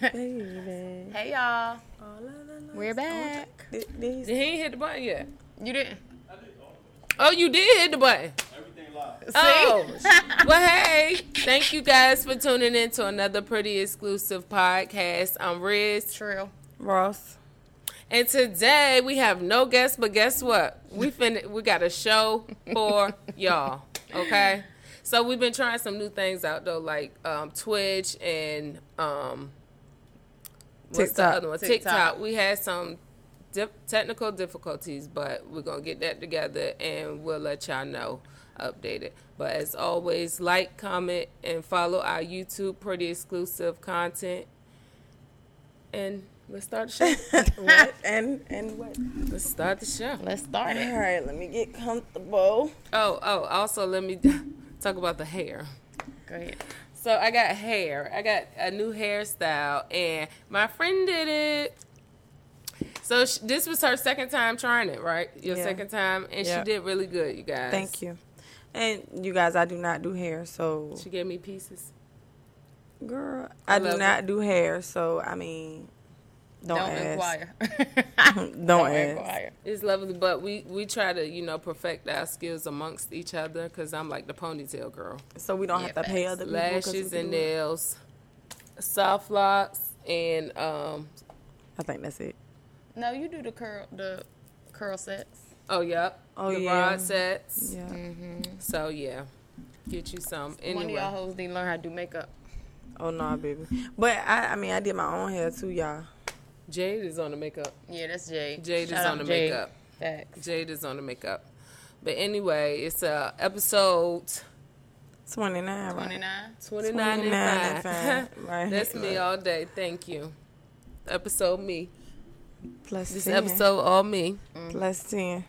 Baby. Hey y'all, All of the we're back. Th- These He ain't hit the button yet. You didn't. Oh, you did hit the button. Everything live. Oh, well, hey, thank you guys for tuning in to another pretty exclusive podcast. I'm Riz, True. Ross. and today we have no guests, but guess what? We fin- we got a show for y'all. Okay, so we've been trying some new things out though, like um, Twitch and um, what's the TikTok. other one? TikTok. TikTok. We had some dif- technical difficulties, but we're gonna get that together and we'll let y'all know updated. But as always, like, comment, and follow our YouTube pretty exclusive content. And let's start the show. what? And and what? let's start the show. Let's start it. right, let me get comfortable. Oh, oh, also let me talk about the hair. Great. So I got hair. I got a new hairstyle, and my friend did it. So sh- this was her second time trying it, right? Your Yeah. second time, and Yeah. she did really good, you guys. Thank you. And you guys, I do not do hair, so She gave me pieces. girl, I, do love not do hair, so I mean, don't, Don't, ask. inquire. Don't, Don't ask. inquire. It's lovely, but we we try to you know perfect our skills amongst each other because I'm like the ponytail girl. So we don't Yeah, have to pay other people. 'cause Lashes and do it. nails, soft locks, and um. I think that's it. No, you do the curl, the curl sets. Oh yep. Oh, yeah. the yeah. rod sets. Yeah. So yeah, get you some Anyway. One of y'all hoes didn't learn how to do makeup. Oh no, baby. But I, I mean, I did my own hair too, y'all. Jade is on the makeup. Yeah, that's Jade. Jade Shout is on the Jade. makeup. Facts. Jade is on the makeup. But anyway, it's uh, episode Twenty nine, right? 29. 29 29 and and 5. Right. That's me all day. Thank you. Episode me. Plus This 10. episode all me. Plus ten.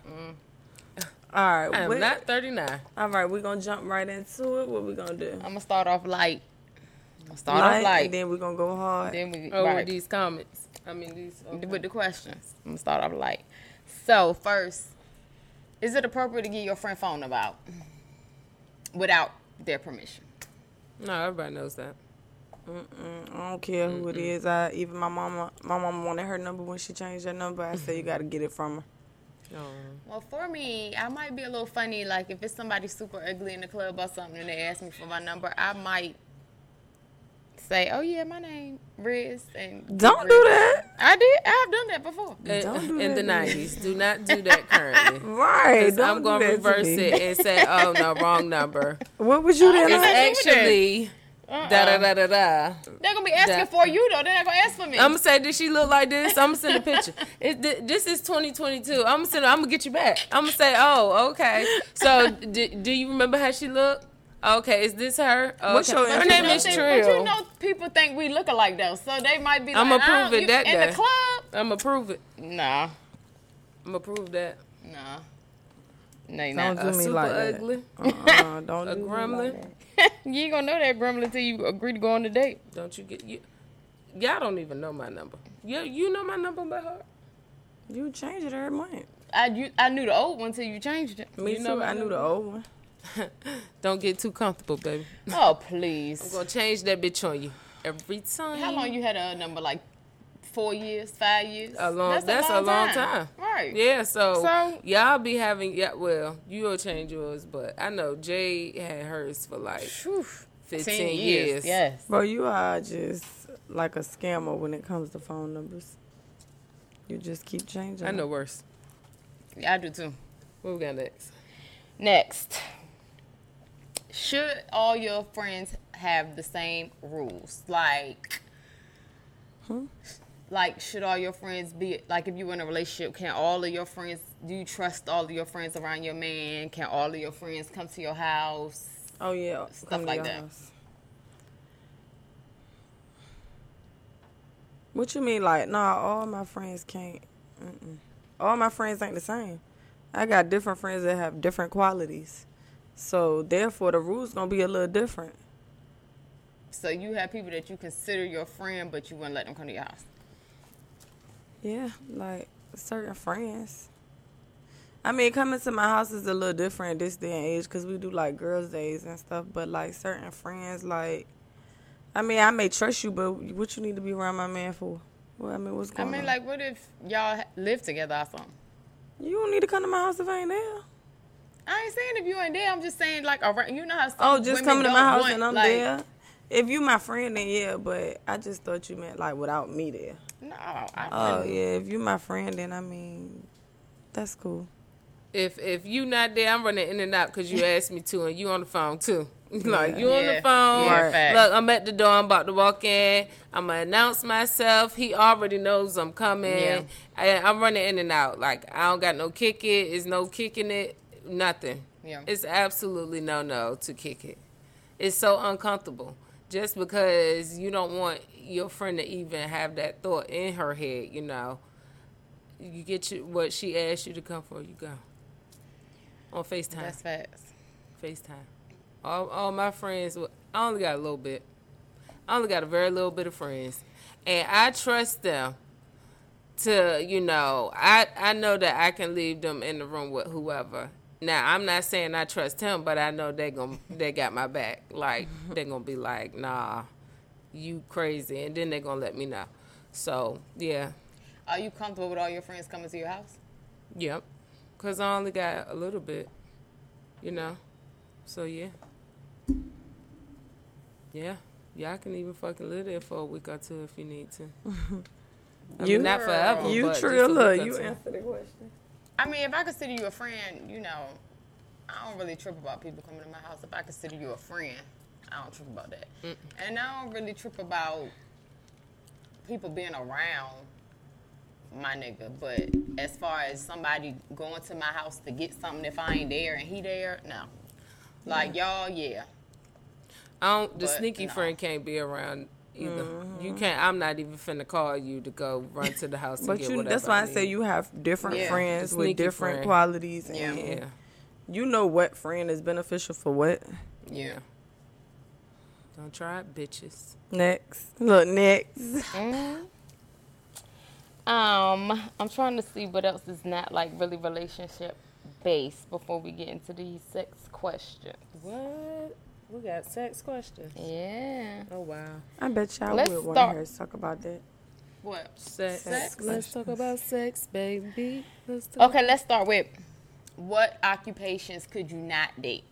All right. I am not 39. all right, we're gonna jump right into it. What we gonna do? I'm going to start off light. I'm going to start Light, off light. and then we're gonna go hard. Then we Oh, right. these comments. I mean, these. okay. with the questions. I'm gonna start off light. So first, is it appropriate to give your friend phone number out without their permission? No, everybody knows that. Mm, I don't care who it is. I even my mama, my mama wanted her number when she changed her number. I said you gotta get it from her. No. Well, for me, I might be a little funny. Like if it's somebody super ugly in the club or something, and they ask me for my number, I might say, "Oh yeah, my name Riz." And Don't do that. I did. I've done that before. In, Don't do in the 90s. Do not do that currently. Right. 'Cause Don't I'm going to that to reverse me. it and say, oh, no, wrong number. What was you then? It's Okay. actually Uh-uh. da da da da da. They're gonna be asking That- for you though. They're not gonna ask for me. I'm gonna say, did she look like this? I'm gonna send a picture. It, th- this is 2022. I'm gonna send. I'm gonna get you back. I'm gonna say, oh, okay. So, d- do you remember how she looked? Okay, is this her? Okay. What's your her name know, is they- Trill. But you know, people think we look alike though, so they might be. Like, I'ma I don't- prove it you- that in day. the club. I'm gonna prove it. Nah, I'm gonna prove that. nah, no, you Don't not. do A me super like that. ugly. Uh-uh, don't A do me gremlin? like that. you ain't gonna know that gremlin till you agree to go on the date. Don't you get you? Y'all don't even know my number. You you know my number by heart. You change it every month. I you, I knew the old one till you changed it. Me You too. my I knew the old one. Don't get too comfortable, baby. Oh please. I'm gonna change that bitch on you every time. How long you had a number? Like four years, five years? A long. That's, a long time. Right. Yeah. So, So- y'all be having yeah. Well, you'll change yours, but I know Jay had hers for like Phew. 15 Ten years. Yes. Bro, you are just like a scammer when it comes to phone numbers. You just keep changing. I know them. worse. Yeah, I do too. What we got next? Next. Should all your friends have the same rules? Like, like should all your friends be like if you were in a relationship? Can all of your friends? Do you trust all of your friends around your man? Can all of your friends come to your house? Oh yeah, Stuff come to like your that. house. What you mean? Like, nah, all my friends can't. Mm-mm. All my friends ain't the same. I got different friends that have different qualities, so therefore the rules gonna be a little different. So you have people that you consider your friend, but you wouldn't let them come to your house. Yeah, like certain friends. I mean, coming to my house is a little different this day and age because we do like girls' days and stuff. But like certain friends, like I mean, I may trust you, but what you need to be around my man for? Well, I mean, what's going on? I mean, on? like, what if y'all live together or something? you don't need to come to my house if I ain't there. I ain't saying if you ain't there. I'm just saying like around. You know how some Oh, just coming to my house want, and I'm like, there. If you my friend, then yeah. But I just thought you meant like without me there. No, I Oh wouldn't. yeah, if you my friend, then I mean, that's cool. If if you not there, I'm running in and out because you asked me to, and you on the phone too. like you on Yeah. the phone. Yeah. Look, I'm at the door. I'm about to walk in. I'm gonna announce myself. He already knows I'm coming. Yeah. I, I'm running in and out. Like I don't got no kick it. It's no kicking it. Nothing. Yeah. It's absolutely no no to kick it. It's so uncomfortable just because you don't want your friend to even have that thought in her head. You know, you get you what she asked you to come for. You go on Facetime. That's facts. FaceTime. All, all my friends, I only got a little bit. I only got a very little bit of friends. And I trust them to, you know, I, I know that I can leave them in the room with whoever. Now, I'm not saying I trust him, but I know they gon' they got my back. Like, they're going to be like, nah, you crazy. And then they're going to let me know. So, yeah. Are you comfortable with all your friends coming to your house? Yep. Because I only got a little bit, you know? So, yeah. Yeah. Y'all can even fucking live there for a week or two if you need to. I You- mean, not forever. You but true, just a week look, you answer the question. I mean, if I consider you a friend, you know, I don't really trip about people coming to my house. If I consider you a friend, I don't trip about that. And I don't really trip about people being around my nigga. But as far as somebody going to my house to get something if I ain't there and he there, no. Like mm. y'all, yeah. I don't, the But, sneaky no. friend can't be around either. Mm-hmm. You can't. I'm not even finna call you to go run to the house. and But get you, that's why I need. say you have different Yeah, friends with different friend. qualities, and Yeah. Yeah, you know what friend is beneficial for what. yeah. Don't try it, bitches. Next, look next. Um, I'm trying to see what else is not like really relationship based before we get into these sex questions. What? We got sex questions. Yeah. Oh wow. I bet y'all Let's would want to start- hear us talk about that. What? Sex. Sex Let's talk about sex, baby. Let's talk. Okay, let's start with what occupations could you not date?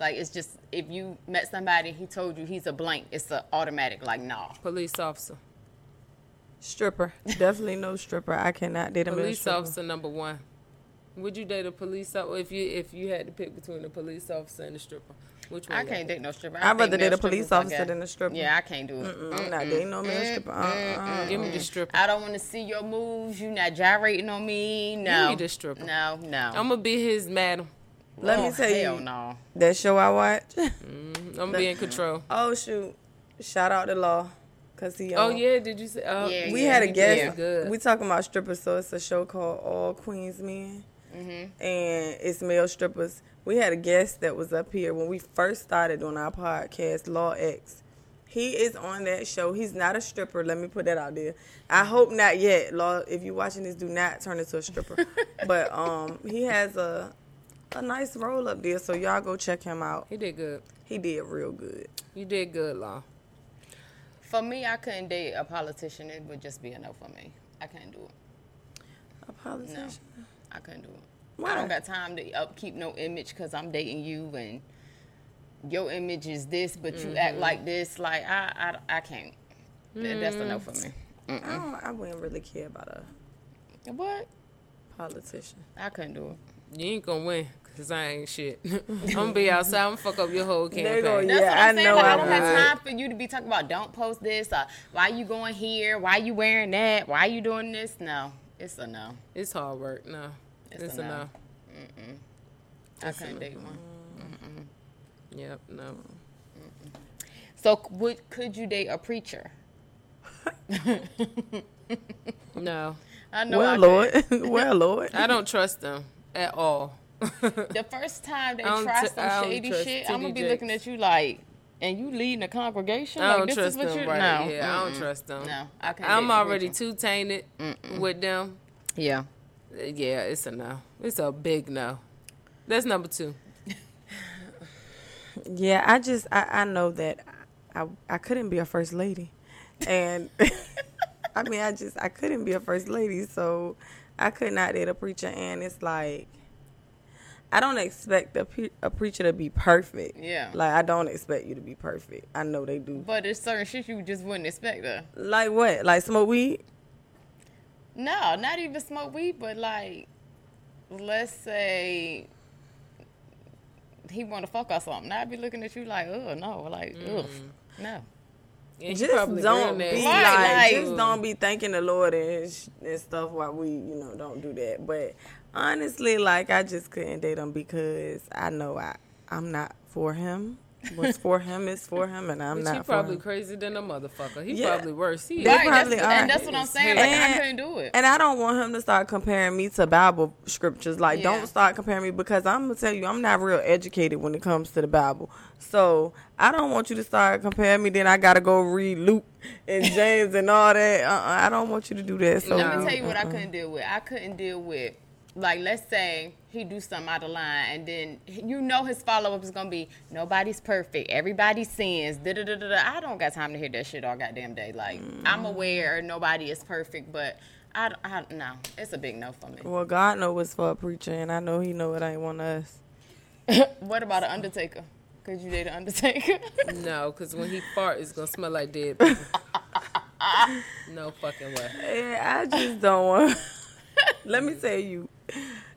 Like it's just if you met somebody, he told you he's a blank, it's a automatic like nah. Police officer. Stripper, definitely no stripper. I cannot date a male Police stripper. officer number one. Would you date a police officer if you if you had to pick between a police officer and a stripper? Which one? I can't date no stripper. I'd rather date a police officer than a stripper. Yeah, I can't do it. Mm, I'm not dating no male stripper. Uh-uh. Give me the stripper. I don't want to see your moves. You not gyrating on me. No. Give me the stripper. No, no. I'm gonna be his madam. Let Oh, me tell hell you, no. that show I watch. I'm gonna be in control. oh shoot! Shout out to Law, cause he. Oh um, yeah, did you say? Oh, Yeah, we yeah, had a guest. did good. We talking about strippers, so it's a show called All Queens Men, Mm-hmm. and it's male strippers. We had a guest that was up here when we first started on our podcast, Law X. He is on that show. He's not a stripper. Let me put that out there. I hope not yet. Law, if you're watching this, do not turn into a stripper. but um, he has a a nice role up there, so y'all go check him out. he did good. He did real good. You did good, Law. For me, I couldn't date a politician. It would just be a no for me. I can't do it. A politician. No, I couldn't do it. Why? I don't got time to upkeep no image because I'm dating you and your image is this, but you Mm-hmm. act like this. Like I, I, I can't. That- That's a no for me. I don't. I wouldn't really care about a What? politician. I couldn't do it. You ain't gonna win because I ain't shit. I'm gonna be outside. I'm gonna fuck up your whole There you go, campaign. Yeah, That's what I'm I saying. know Like, I I don't would. have time for you to be talking about don't post this or why you going here, why you wearing that, why you doing this. No, it's a no. It's hard work. No, It's it's, a a no. no. I couldn't date one. Yep, no. So would could you date a preacher? No, I know. Well, could. Lord. well, Lord. I don't trust them at all. The first time they try tr- some I shady trust shit, I'm gonna be Jakes. looking at you like, and you leading a congregation. I like don't this trust is what them you right. no. Yeah, I don't trust them. No, I can't. I'm already too tainted with them. Yeah. Yeah, it's a no. It's a big no. That's number two. Yeah, I just I, I know that I I couldn't be a first lady, and I mean I just I couldn't be a first lady, so I could not date a preacher, and it's like. I don't expect a, pre- a preacher to be perfect. Yeah. Like I don't expect you to be perfect. I know they do. But there's certain shit you just wouldn't expect her. Like what? Like smoke weed? No, not even smoke weed, but like, let's say he want to fuck us or something. I'd be looking at you like, oh no, like, ugh, mm. no. Yeah, he just don't be nasty. like, like- just don't be thanking the Lord and, sh- and stuff while we, you know, don't do that. But honestly, like I just couldn't date him because I know I I'm not for him. What's for him is for him, and I'm Which not he for probably him. crazy than a motherfucker. He Yeah. probably worse. He They Right, probably that's, are. and that's what I'm saying. Like, I And- couldn't do it. And I don't want him to start comparing me to Bible scriptures. Like, Yeah. don't start comparing me because I'm gonna tell you, I'm not real educated when it comes to the Bible. So I don't want you to start comparing me. Then I gotta go read Luke and James and all that. Uh-uh, I don't want you to do that. So Let me tell you what I uh-uh. couldn't deal with. I couldn't deal with, like, let's say he do something out of line, and then you know his follow up is gonna be nobody's perfect, everybody sins. Da da da da. da. I don't got time to hear that shit all goddamn day. Like, I'm mm. aware nobody is perfect, but I, I no, it's a big no for me. Well, God know what's for a preacher, and I know He know it ain't one of us. what about an Undertaker? Could you date an Undertaker? No, because when he fart, it's gonna smell like dead people. no fucking way. Yeah, I just don't want. Let me tell you,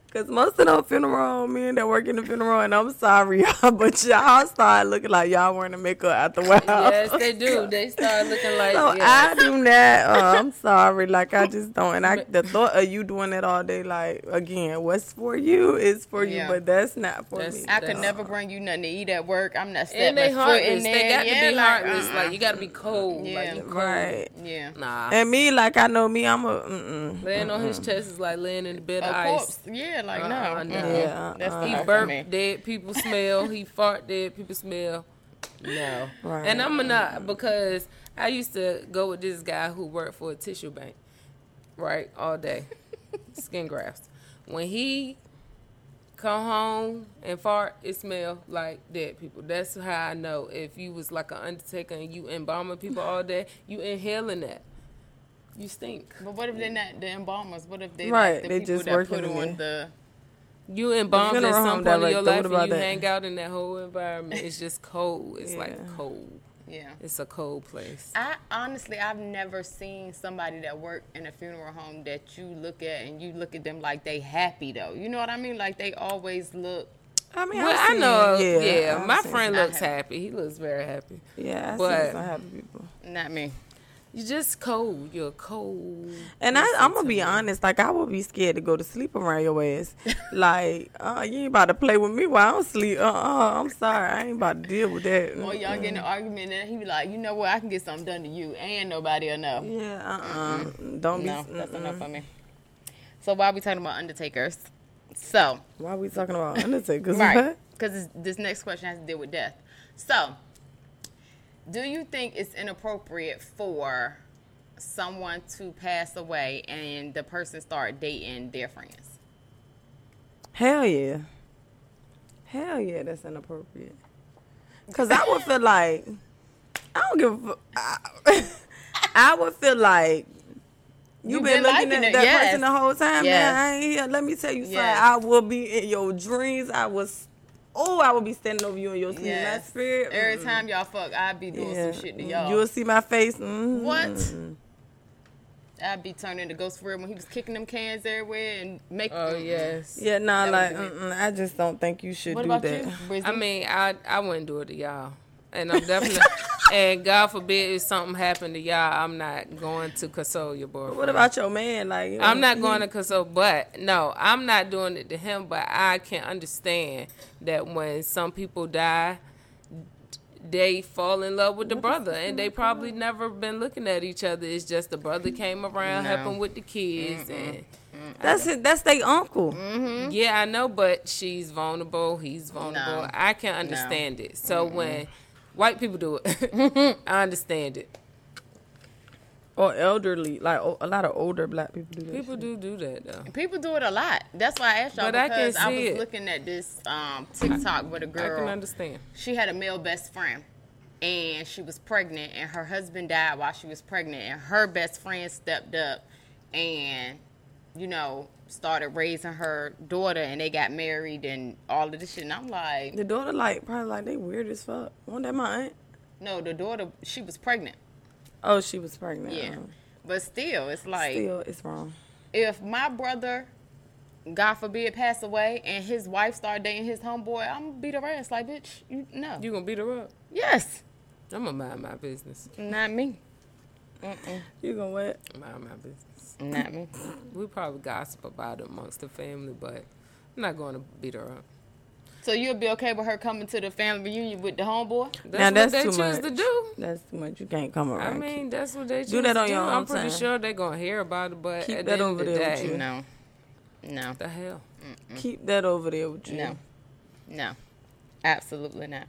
because most of them funeral men that work in the funeral, and I'm sorry, y'all, but y'all start looking like y'all wearing the makeup after a while. Yes, they do. They start looking like. So yeah. I do not. Uh, I'm sorry. Like I just don't. And I the thought of you doing that all day. Like again, what's for you is for Yeah. you, but that's not for That's- me. I could never bring you nothing to eat at work. I'm not stepping and they my foot in there. They got yeah, to be like, heartless. uh-uh. Like you got to be cold. Yeah. Like cold. Right. yeah. Nah. And me, like I know me, I'm a. Mm-mm. laying on his chest is like laying in the bed of A ice. corpse. Yeah, like Uh-uh, no. no. Yeah, That's uh-uh. He no burp dead people smell. He fart dead people smell. No. Right. And I'm not because I used to go with this guy who worked for a tissue bank, right, all day, skin grafts. When he come home and fart, it smell like dead people. That's how I know if you was like an undertaker and you embalming people all day, you inhaling that. You stink. But what if they're not the embalmers? What if they Right, like the they people just that working put in on there. the You embalmed at funeral some home point in director, your what life and you that? hang out in that whole environment. It's just cold. It's Yeah. like cold. yeah. It's a cold place. I honestly, I've never seen somebody that worked in a funeral home that you look at and you look at them like they happy though. You know what I mean? Like they always look. I mean, Well, I've I know. Yeah, Yeah, my friend looks happy. He looks very happy. Yeah, I but- see some happy people. Not me. You're just cold. You're cold. And I, I'm gonna be me. honest. Like I would be scared to go to sleep around your ass. like, uh, you ain't about to play with me while I'm sleep. Uh, uh I'm sorry. I ain't about to deal with that. Or y'all get in an argument and he be like, you know what? I can get something done to you and nobody will know. Yeah, uh, uh Don't No, be. that's mm-mm. enough for me. So why we talking about undertakers? So Why we talking about Undertakers? right, because this next question has to deal with death. So, do you think it's inappropriate for someone to pass away and the person start dating their friends? Hell yeah. Hell yeah, that's inappropriate. Cause I would feel like I don't give a. I, I would feel like you You've been, been looking at it, that yes. person the whole time, Yes. man. I ain't here. Let me tell you something. I will be in your dreams. I was oh, I will be standing over you in your sleep. My Yes. spirit. Every mm-mm. time y'all fuck, I be doing Yeah. some shit to y'all. You'll see my face. mm What? I'd be turning to Ghost for real when he was kicking them cans everywhere and making. Oh yes. Yeah, nah, That like would be I just don't think you should What do about that. you, Brizzy? I mean, I I wouldn't do it to y'all, and I'm definitely. and God forbid if something happened to y'all, I'm not going to console your boyfriend. What about your man? Like you know, I'm not he- going to console, but no, I'm not doing it to him. But I can understand that when some people die, they fall in love with the brother, and they probably never been looking at each other. It's just the brother came around No. helping with the kids, and That's it. That's their uncle. Mm-hmm. yeah, I know, but she's vulnerable. He's vulnerable. No. I can understand it. So when white people do it, I understand it. Or elderly, like o- a lot of older black people do that. People shit. do do that though. People do it a lot. That's why I asked y'all But I can because I, see was it. looking at this um, TikTok with a I can understand. She had a male best friend, and she was pregnant, and her husband died while she was pregnant, and her best friend stepped up and, you know, started raising her daughter, and they got married and all of this shit. And I'm like, The daughter like probably like they weird as fuck. Wasn't that my aunt? no, the daughter, she was pregnant. Oh, she was pregnant. Yeah. But still, it's like, Still, it's wrong. if my brother, God forbid, pass away and his wife start dating his homeboy, I'm gonna beat her ass. Like, bitch, you no. You gonna beat her up? yes, I'm gonna mind my business. not me. Mm-mm, You gonna what? Mind my business. Not me. We probably gossip about it amongst the family, but I'm not going to beat her up. So you'll be okay with her coming to the family reunion with the homeboy? That's Now, what that's they too choose much. to do. That's too much. You can't come around. I around. mean, that's what they choose Do that to on your do. own I'm pretty time. sure they're gonna hear about it, but Keep at that the end over of the there with you. No, no, the hell. Keep that over there with you. no, no, absolutely not.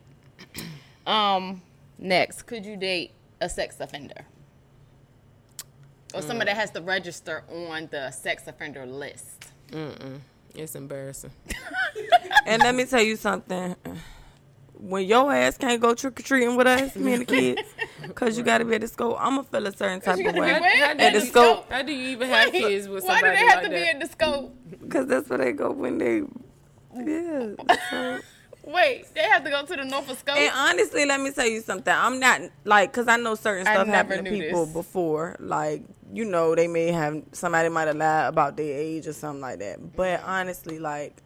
Um, next, could you date a sex offender or somebody that has to register on the sex offender list? Mm-mm. It's embarrassing. And let me tell you something. When your ass can't go trick or treating with us, me and the kids, cause you gotta be at the school, I'ma feel a certain type of way. How, At the do you- scope. How do you even have kids with somebody Why do they have like to be that? in the scope? Cause that's where they go when they, yeah. So. Wait, they have to go to the Norfolk scope. And honestly, let me tell you something. I'm not like, cause I know certain stuff happened to people this. before. Like, you know, they may have somebody might have lied about their age or something like that. But honestly, like,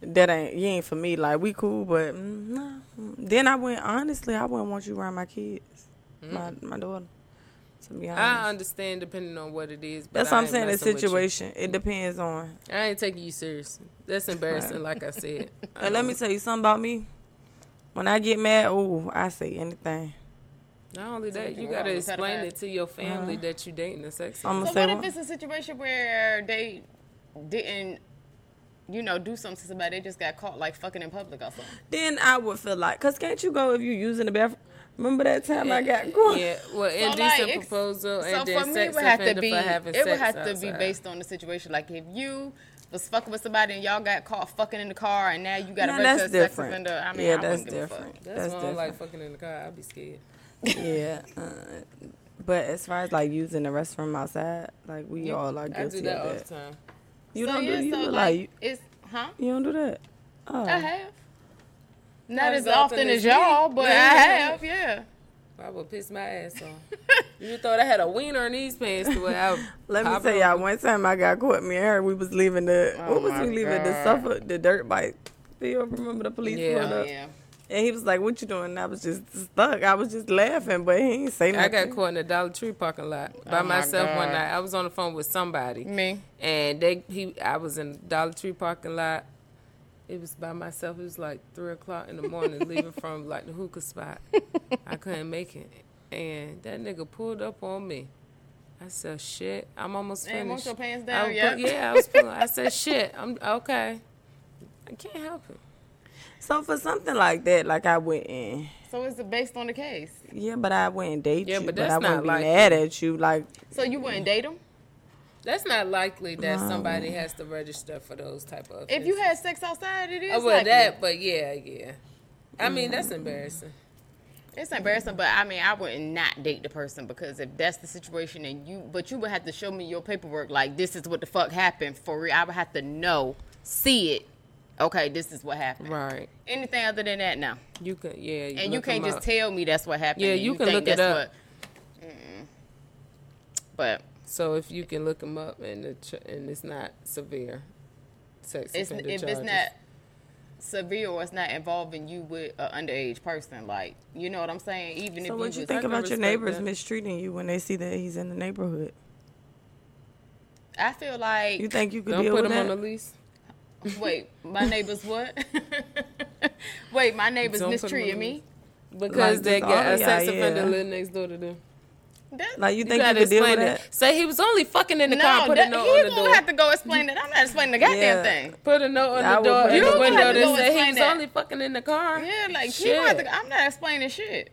that ain't you ain't for me. Like, we cool, but mm, no. Then I went. Honestly, I wouldn't want you around my kids, my my daughter. To be honest, I understand depending on what it is. But that's what I'm saying. The messing with you. situation it depends on. I ain't taking you serious. That's embarrassing, like I said. And let me tell you something about me. When I get mad, oh, I say anything. Not only that, you wrong gotta with explain it to your uh-huh. family that you dating a sex I'm offender. So say what what? if it's a situation where they didn't, you know, do something to somebody? They just got caught like fucking in public or something. then I would feel like, cause can't you go if you using the bathroom? Remember that time I got caught? Yeah, well, So, indecent like, it's- proposal So and then for me, it sex would have to offender be for having it would sex have to be based on the situation. Like if you was fucking with somebody and y'all got caught fucking in the car and now you got Now, to that's register a sex offender. I mean, Yeah, I that's wouldn't give a fuck. different. That's, That's why I don't like fucking in the car. I'd be scared. Yeah. Uh, but as far as like using the restroom outside, like we all are I guilty do that all of the that. time. You So, don't yeah, do you so, like, like it's huh? you don't do that. Oh. I have. Not, Not as as often, often as as y'all, me. but I have. Yeah. I would piss my ass off. you thought I had a wiener in these pants the way I Let me tell y'all, one time I got caught. Me and her, we was leaving the Oh what was we leaving the God. Suffolk, the dirt bike. Do you remember the police Yeah. pulled up? Yeah. And he was like, "What you doing?" And I was just stuck. I was just laughing, but he ain't say nothing. I got caught in the Dollar Tree parking lot oh by Oh my myself one night. I was on the phone with somebody, Me. and they he I was in the Dollar Tree parking lot. It was by myself. It was like three o'clock in the morning, leaving from like the hookah spot. I couldn't make it, and that nigga pulled up on me. I said, "Shit, I'm almost Hey, want finished." your pants I down? was Yeah. put- yeah, I was. Pulling, I said, "Shit, I'm okay." I can't help it. So for something like that, like I went in, So is it based on the case? yeah, but I wouldn't date Yeah, you. but But, that's I wouldn't not be mad at you. Like So you wouldn't date him? That's not likely that somebody has to register for those type of. If you had sex outside, it is. Oh, well, likely. that, but yeah, yeah. I mean, that's mm-hmm. embarrassing. It's embarrassing, but I mean, I wouldn't not date the person because if that's the situation and you, but you would have to show me your paperwork. Like this is what the fuck happened for real. I would have to know, see it. Okay, this is what happened. Right. Anything other than that, no. You can, yeah. And you can't just up. tell me that's what happened. Yeah, and you can look it up. What, Mm-mm. but So if you can look them up and the and it's not severe, sex it's, offender if charges. it's not severe or it's not involving you with an underage person, like you know what I'm saying. Even if So you what you was- think about your neighbors that. mistreating you when they see that he's in the neighborhood? I feel like You think you could don't deal put with them that? on the lease. Wait, my neighbors what? Wait, my neighbors Don't put 'em mistreated on me. Because Like, they just got a of sex offender yeah. living next door to them. That, Like you You think you, gotta could deal with explain that? it. Say he was only fucking in the no, car. Put that, a note he on the gonna door. have to go explain it. I'm not explaining the goddamn Yeah. thing. Put a note on I the door put in a the note on window the that door. said he was that. only fucking in the car. Yeah, like he Shit. gonna have to, I'm not explaining shit.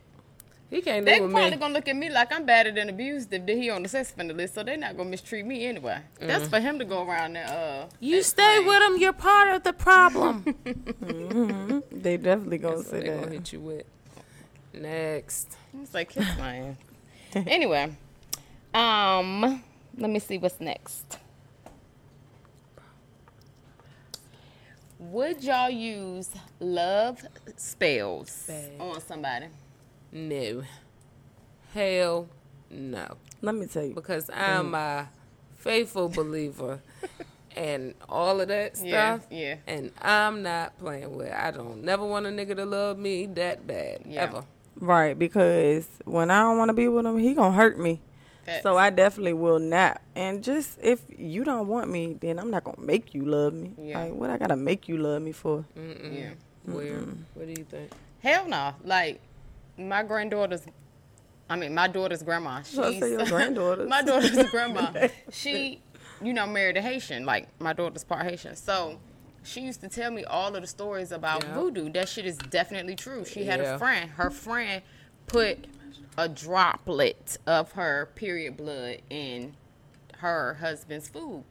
He can't They live with probably gonna look at me like I'm battered and abused if he on the sex offender list, so they're not gonna mistreat me anyway. That's for him to go around and uh. You stay with him. You're part of the problem. They definitely gonna That's what say they gonna hit you with. Next. It's like kiss my anyway, um, let me see what's next. Would y'all use love spells Babe. on somebody? No. Hell no. Let me tell you. Because I'm a faithful believer and all of that stuff. Yeah, yeah. And I'm not playing with it. I don't never want a nigga to love me that bad. Yeah. Ever. Right, because when I don't want to be with him, he gonna hurt me. Facts. So I definitely will not. And just if you don't want me, then I'm not gonna make you love me. Yeah. Like what I gotta make you love me for? Mm-mm. Yeah. Weird. What do you think? Hell no. Like my granddaughter's I mean my daughter's grandma. She's So I say your granddaughter's. my daughter's grandma. She, you know, married a Haitian. Like my daughter's part Haitian. So she used to tell me all of the stories about Yeah. voodoo. That shit is definitely true. She had Yeah. a friend. Her friend put a droplet of her period blood in her husband's food.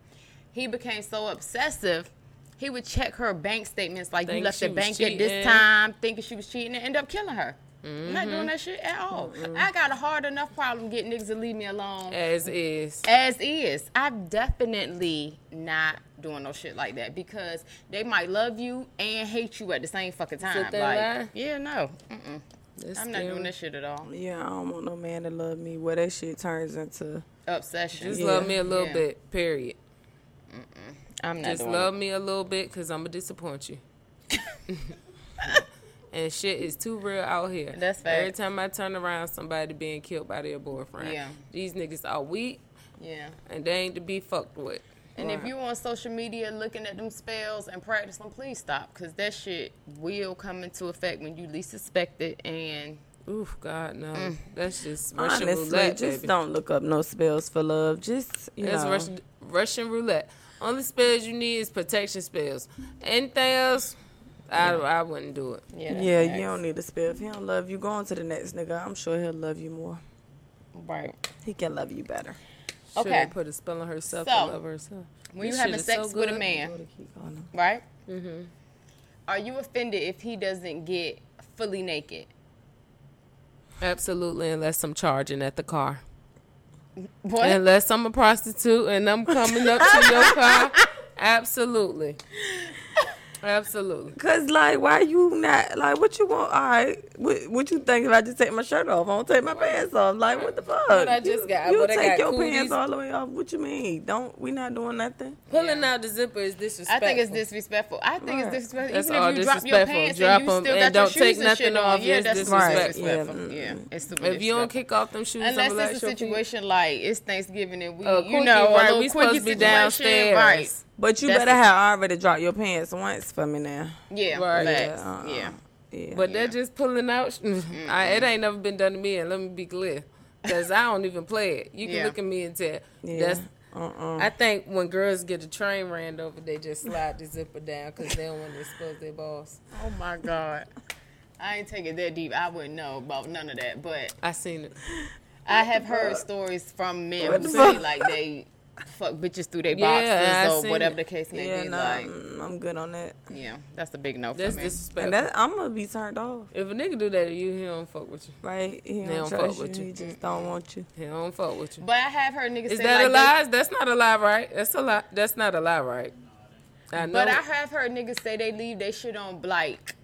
He became so obsessive. He would check her bank statements like you left the was bank at this time, thinking she was cheating, and end up killing her. I'm Mm-hmm. not doing that shit at all. I got a hard enough problem getting niggas to leave me alone As is. as is. I'm definitely not doing no shit like that because they might love you and hate you at the same fucking time. Like, lie? yeah, no, Mm-mm. That's I'm not doing that shit at all. Yeah, I don't want no man to love me. Where that shit turns into Obsession. Just Yeah. love me a little Yeah. bit, period. I'm not Just doing love it. me a little bit because I'm going to disappoint you. and shit is too real out here. That's Every time I turn around, somebody being killed by their boyfriend. Yeah. These niggas are weak Yeah. and they ain't to be fucked with. And if you on social media looking at them spells and practicing, them, please stop because that shit will come into effect when you least expect it. And Oof, God, no. Mm. That's just Russian honestly, roulette, just baby. don't look up no spells for love. Just you That's know, Russian, Russian roulette. Only spells you need is protection spells. Anything else, I, I wouldn't do it. yeah, yeah, you don't need a spell. If he don't love you, go on to the next nigga. I'm sure he'll love you more. right. He can love you better. Should Okay. put a spell on herself So, to love herself. When you This having sex so with a man, Go to keep calling him. right? Mm-hmm. Are you offended if he doesn't get fully naked? Absolutely, unless I'm charging at the car. What? Unless I'm a prostitute and I'm coming up to your car. Absolutely. Absolutely. Cause like, why you not like? What you want? All right, what, what you think if I just take my shirt off? I don't take my pants off. Like, what the fuck? What I just you, got- You what I take got, your cooties? pants all the way off. What you mean? Don't we not doing nothing? Pulling out the zipper is disrespectful. I think it's disrespectful. I think Right. it's disrespectful. That's Even all if you drop your pants Drop and you 'em still and got don't your take shoes and shit nothing on. off. Yeah, It's that's disrespectful. disrespectful. Right. Yeah, Mm-mm. it's super If you don't kick off them shoes, Unless it's a relax your feet. situation like it's Thanksgiving and we, you know, right, we quickie supposed to be situation, downstairs. right? But you That's better have already dropped your pants once for me now. Yeah, Right. facts. Yeah, uh-uh. yeah. Yeah. But Yeah. they're just pulling out. I, it ain't never been done to me, and let me be clear, because I don't even play it. You can Yeah. look at me and tell. yeah. That's. uh-uh. I think when girls get a train ran over, they just slide the zipper down because they don't want to expose their balls. Oh my god. I ain't taking that deep. I wouldn't know about none of that, but I seen it. I have heard stories from men who say like they fuck bitches through their Yeah, boxes or seen whatever it. the case may yeah, be. nah, Like, I'm good on that. yeah, that's a big no for That's me. disrespectful. And that I'm gonna be turned off, if a nigga do that to you, he don't fuck with you. right? He They don't don't fuck trust you. with you. He just don't want you. He don't fuck with you. But I have heard niggas Is say that like a lie? That's not a lie, right? That's a lie. That's not a lie, right? I know. But I have heard niggas say they leave their shit on like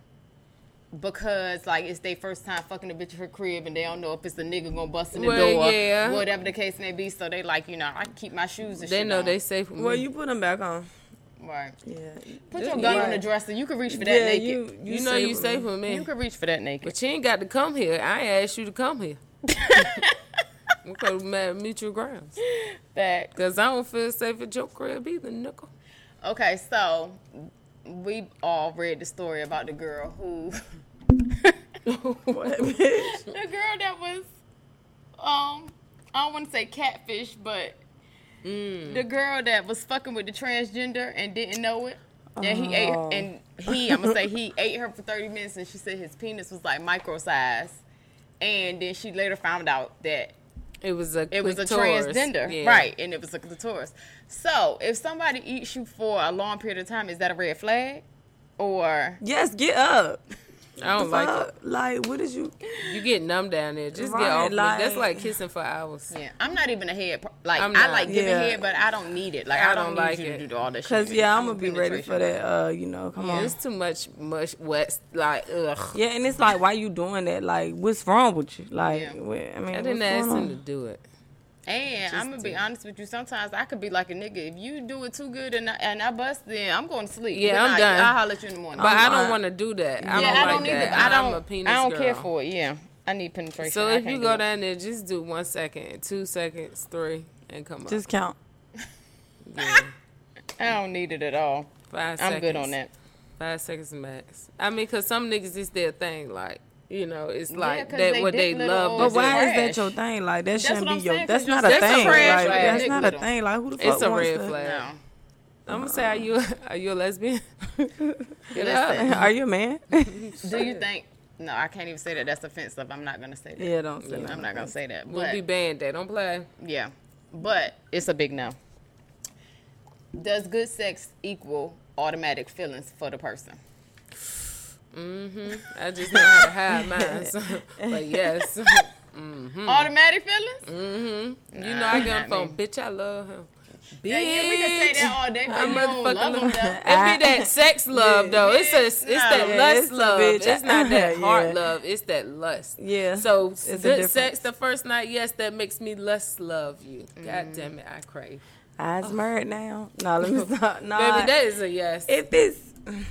because like it's their first time fucking a bitch at her crib and they don't know if it's a nigga gonna bust in the Well, door, yeah. whatever the case may be. So they like, you know, I can keep my shoes and they shit know on. they safe with me. Well, me. you put them back on. right. Yeah. Put This your gun on the dresser. You can reach for that yeah, naked. you You, know you safe safe with me. with me. You can reach for that naked. But you ain't got to come here. I asked you to come here. we go to mutual grounds. Fact. Because I don't feel safe at your crib either, nickel. Okay, so we all read the story about the girl who What, bitch? the girl that was um I don't want to say catfish, but Mm. the girl that was fucking with the transgender and didn't know it. And he ate Oh. and he I'm gonna say he ate her for 30 minutes and she said his penis was like micro size. And then she later found out that It was a it was a clitoris. transgender, Yeah. right? And it was a clitoris. So if somebody eats you for a long period of time, is that a red flag? Or Yes, get up. I don't like fuck? it. Like, what did you? You get numb down there. Just Right, get off. it. That's like- like kissing for hours. Yeah, I'm not even a head. per- Like I'm I like giving Yeah. head, but I don't need it. Like I I, don't don't, like need you it. to do all that shit. Cause yeah, I'm gonna be ready for that. Uh, you know, come on. It's too much much wet. Like ugh. Yeah, and it's like, why you doing that? Like, what's wrong with you? Like, Yeah. what, I mean, I didn't what's ask going him to do it. And I'm gonna be honest with you. Sometimes I could be like a nigga. If you do it too good and I, and I bust, then I'm going to sleep. Yeah, Good I'm night. done. I'll holler at you in the morning. But I I'm don't uh, want to do that. I yeah, don't I don't either. that. I don't. I'm a penis I don't girl. care for it. Yeah, I need penetration. So if you do go it. down there, just do one second, two seconds, three, and come up. Just count. yeah, I don't need it at all. five I'm seconds. good on that. Five seconds max. I mean, cause some niggas it's their thing. Like you know, it's like 'cause that they what they love. But why is that your thing? Like, that shouldn't be your. saying, That's 'cause not a thing. Like, that's not a thing. Like, who the fuck It's a wants red to- flag. I'm gonna say, are you are you a lesbian? Get up. Are you a man? Do you think? No, I can't even say that. That's offensive. I'm not gonna say that. yeah, don't say that. I'm not gonna say that. We'll But be banned. There, don't play. yeah, but it's a big no. Does good sex equal automatic feelings for the person? Hmm I just know how to hide mine. so- but yes. Automatic feelings? hmm You know, I get on not the phone, bitch. I love him. Bitch. Yeah, yeah, we can say that all day, but I you motherfucking love them love- though. It be that sex love though. It's a, it's that Yeah, lust it's love. bitch. It's not that Yeah. heart love. It's that lust. Yeah. So It's good sex the first night, yes, that makes me lust love you. Mm-hmm. God damn it, I crave. Eyes married now. No, let me stop. No, Baby, that is a yes. if it's Yes,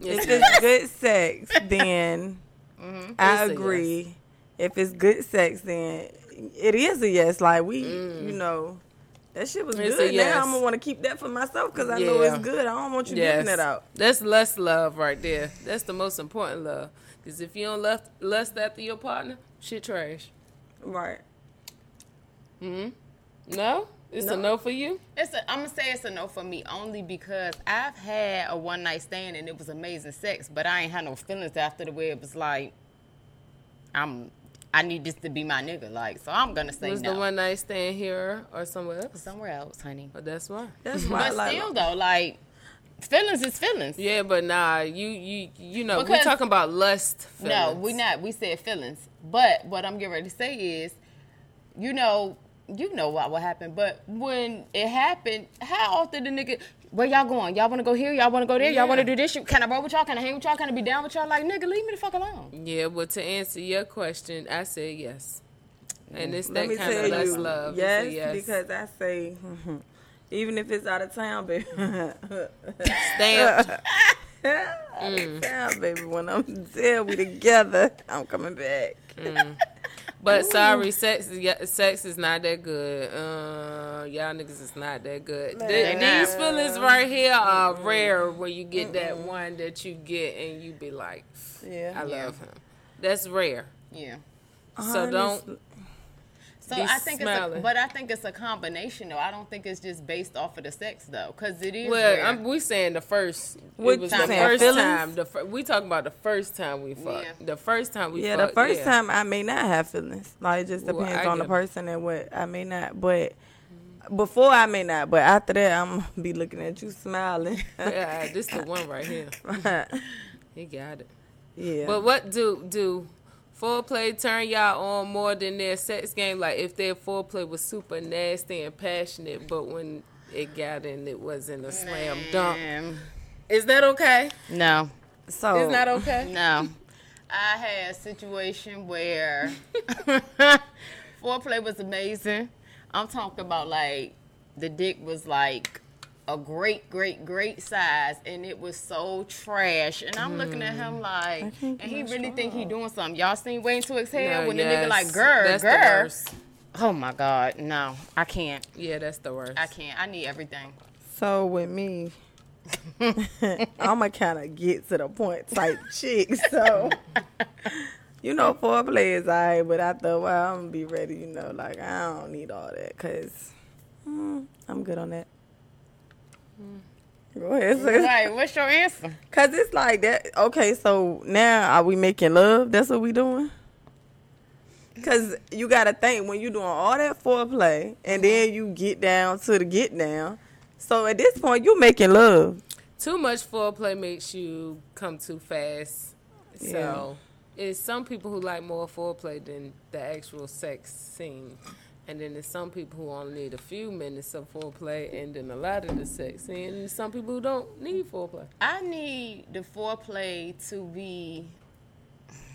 if it's good sex, then Mm-hmm. It's I a agree. If it's good sex, then it is a yes. Like we, you know, that shit was Mm. It's good. yes. Now I'm gonna want to keep that for myself because I know it's good. I don't want you Yes. giving it out. That's lust love right there. That's the most important love. Because if you don't lust, lust after your partner, shit trash. Right. hmm No? It's a No. no for you? It's a, I'm gonna say it's a no for me only because I've had a one night stand and it was amazing sex, but I ain't had no feelings after the way it was like, I'm, I need this to be my nigga, like, so I'm gonna say Was no. the one night stand here or somewhere else? Somewhere else, honey. But that's why. That's why. But like, still though, like, feelings is feelings. Yeah, but nah, you you you know, we Because- talking about lust. No, we not. We said feelings. But what I'm getting ready to say is, you know, you know what what happened. But when it happened, how often the nigga, where y'all going? Y'all want to go here? Y'all want to go there? Y'all want to do this? shit? Can I roll with y'all? Can I hang with y'all? Can I be down with y'all? Like, nigga, leave me the fuck alone. Yeah, but to answer your question, I said yes. And it's that kind of lust you, love. It's yes, yes. because I say, even if it's out of town, baby. Stamped. out of mm. town, baby. When I'm there, we together. I'm coming back. Mm. But sorry, sex is sex is not that good. Uh, y'all niggas is not that good. Th- these feelings right here are rare when you get that one that you get and you be like, Yeah. I Yeah. love him. That's rare. Yeah. So don't. Honestly- So Be I think it's, a, but I think it's a combination though. I don't think it's just based off of the sex though, because it is. Well, rare. I'm, we saying the first. What it was you the first feelings? time. The fir- we talking about the first time we fucked. Yeah. The first time we. Yeah, the first yeah. time I may not have feelings. Like it just depends I on the person and what I may not. But before I may not. But after that, I'm be looking at you smiling. Yeah, this the one right here. He got it. Yeah. But what do do foreplay turn y'all on more than their sex game? Like if their foreplay was super nasty and passionate, but when it got in, it wasn't a slam dunk. Is that okay? no. so Is that okay? No. I had a situation where foreplay was amazing. I'm talking about like the dick was like a great, great, great size, and it was so trash. And I'm looking at him like, and he no really think he doing something. Y'all seen Waiting to Exhale No, when the nigga like, girl, That's the girl. worst. Oh my God, no, I can't. Yeah, that's the worst. I can't. I need everything. so with me, I'm a kind of get to the point type chick. So you know, foreplay is alright, but after a while, I'm gonna be ready. You know, like I don't need all that because mm, I'm good on that. Go ahead, sis. Right, what's your answer? Cause it's like that. Okay, so now are we making love? That's what we doing. Cause you gotta think when you doing all that foreplay and then mm-hmm. you get down to the get down. So at this point, you making love. Too much foreplay makes you come too fast. So it's some people who like more foreplay than the actual sex scene. And then there's some people who only need a few minutes of foreplay and then a lot of the sex. And some people who don't need foreplay. I need the foreplay to be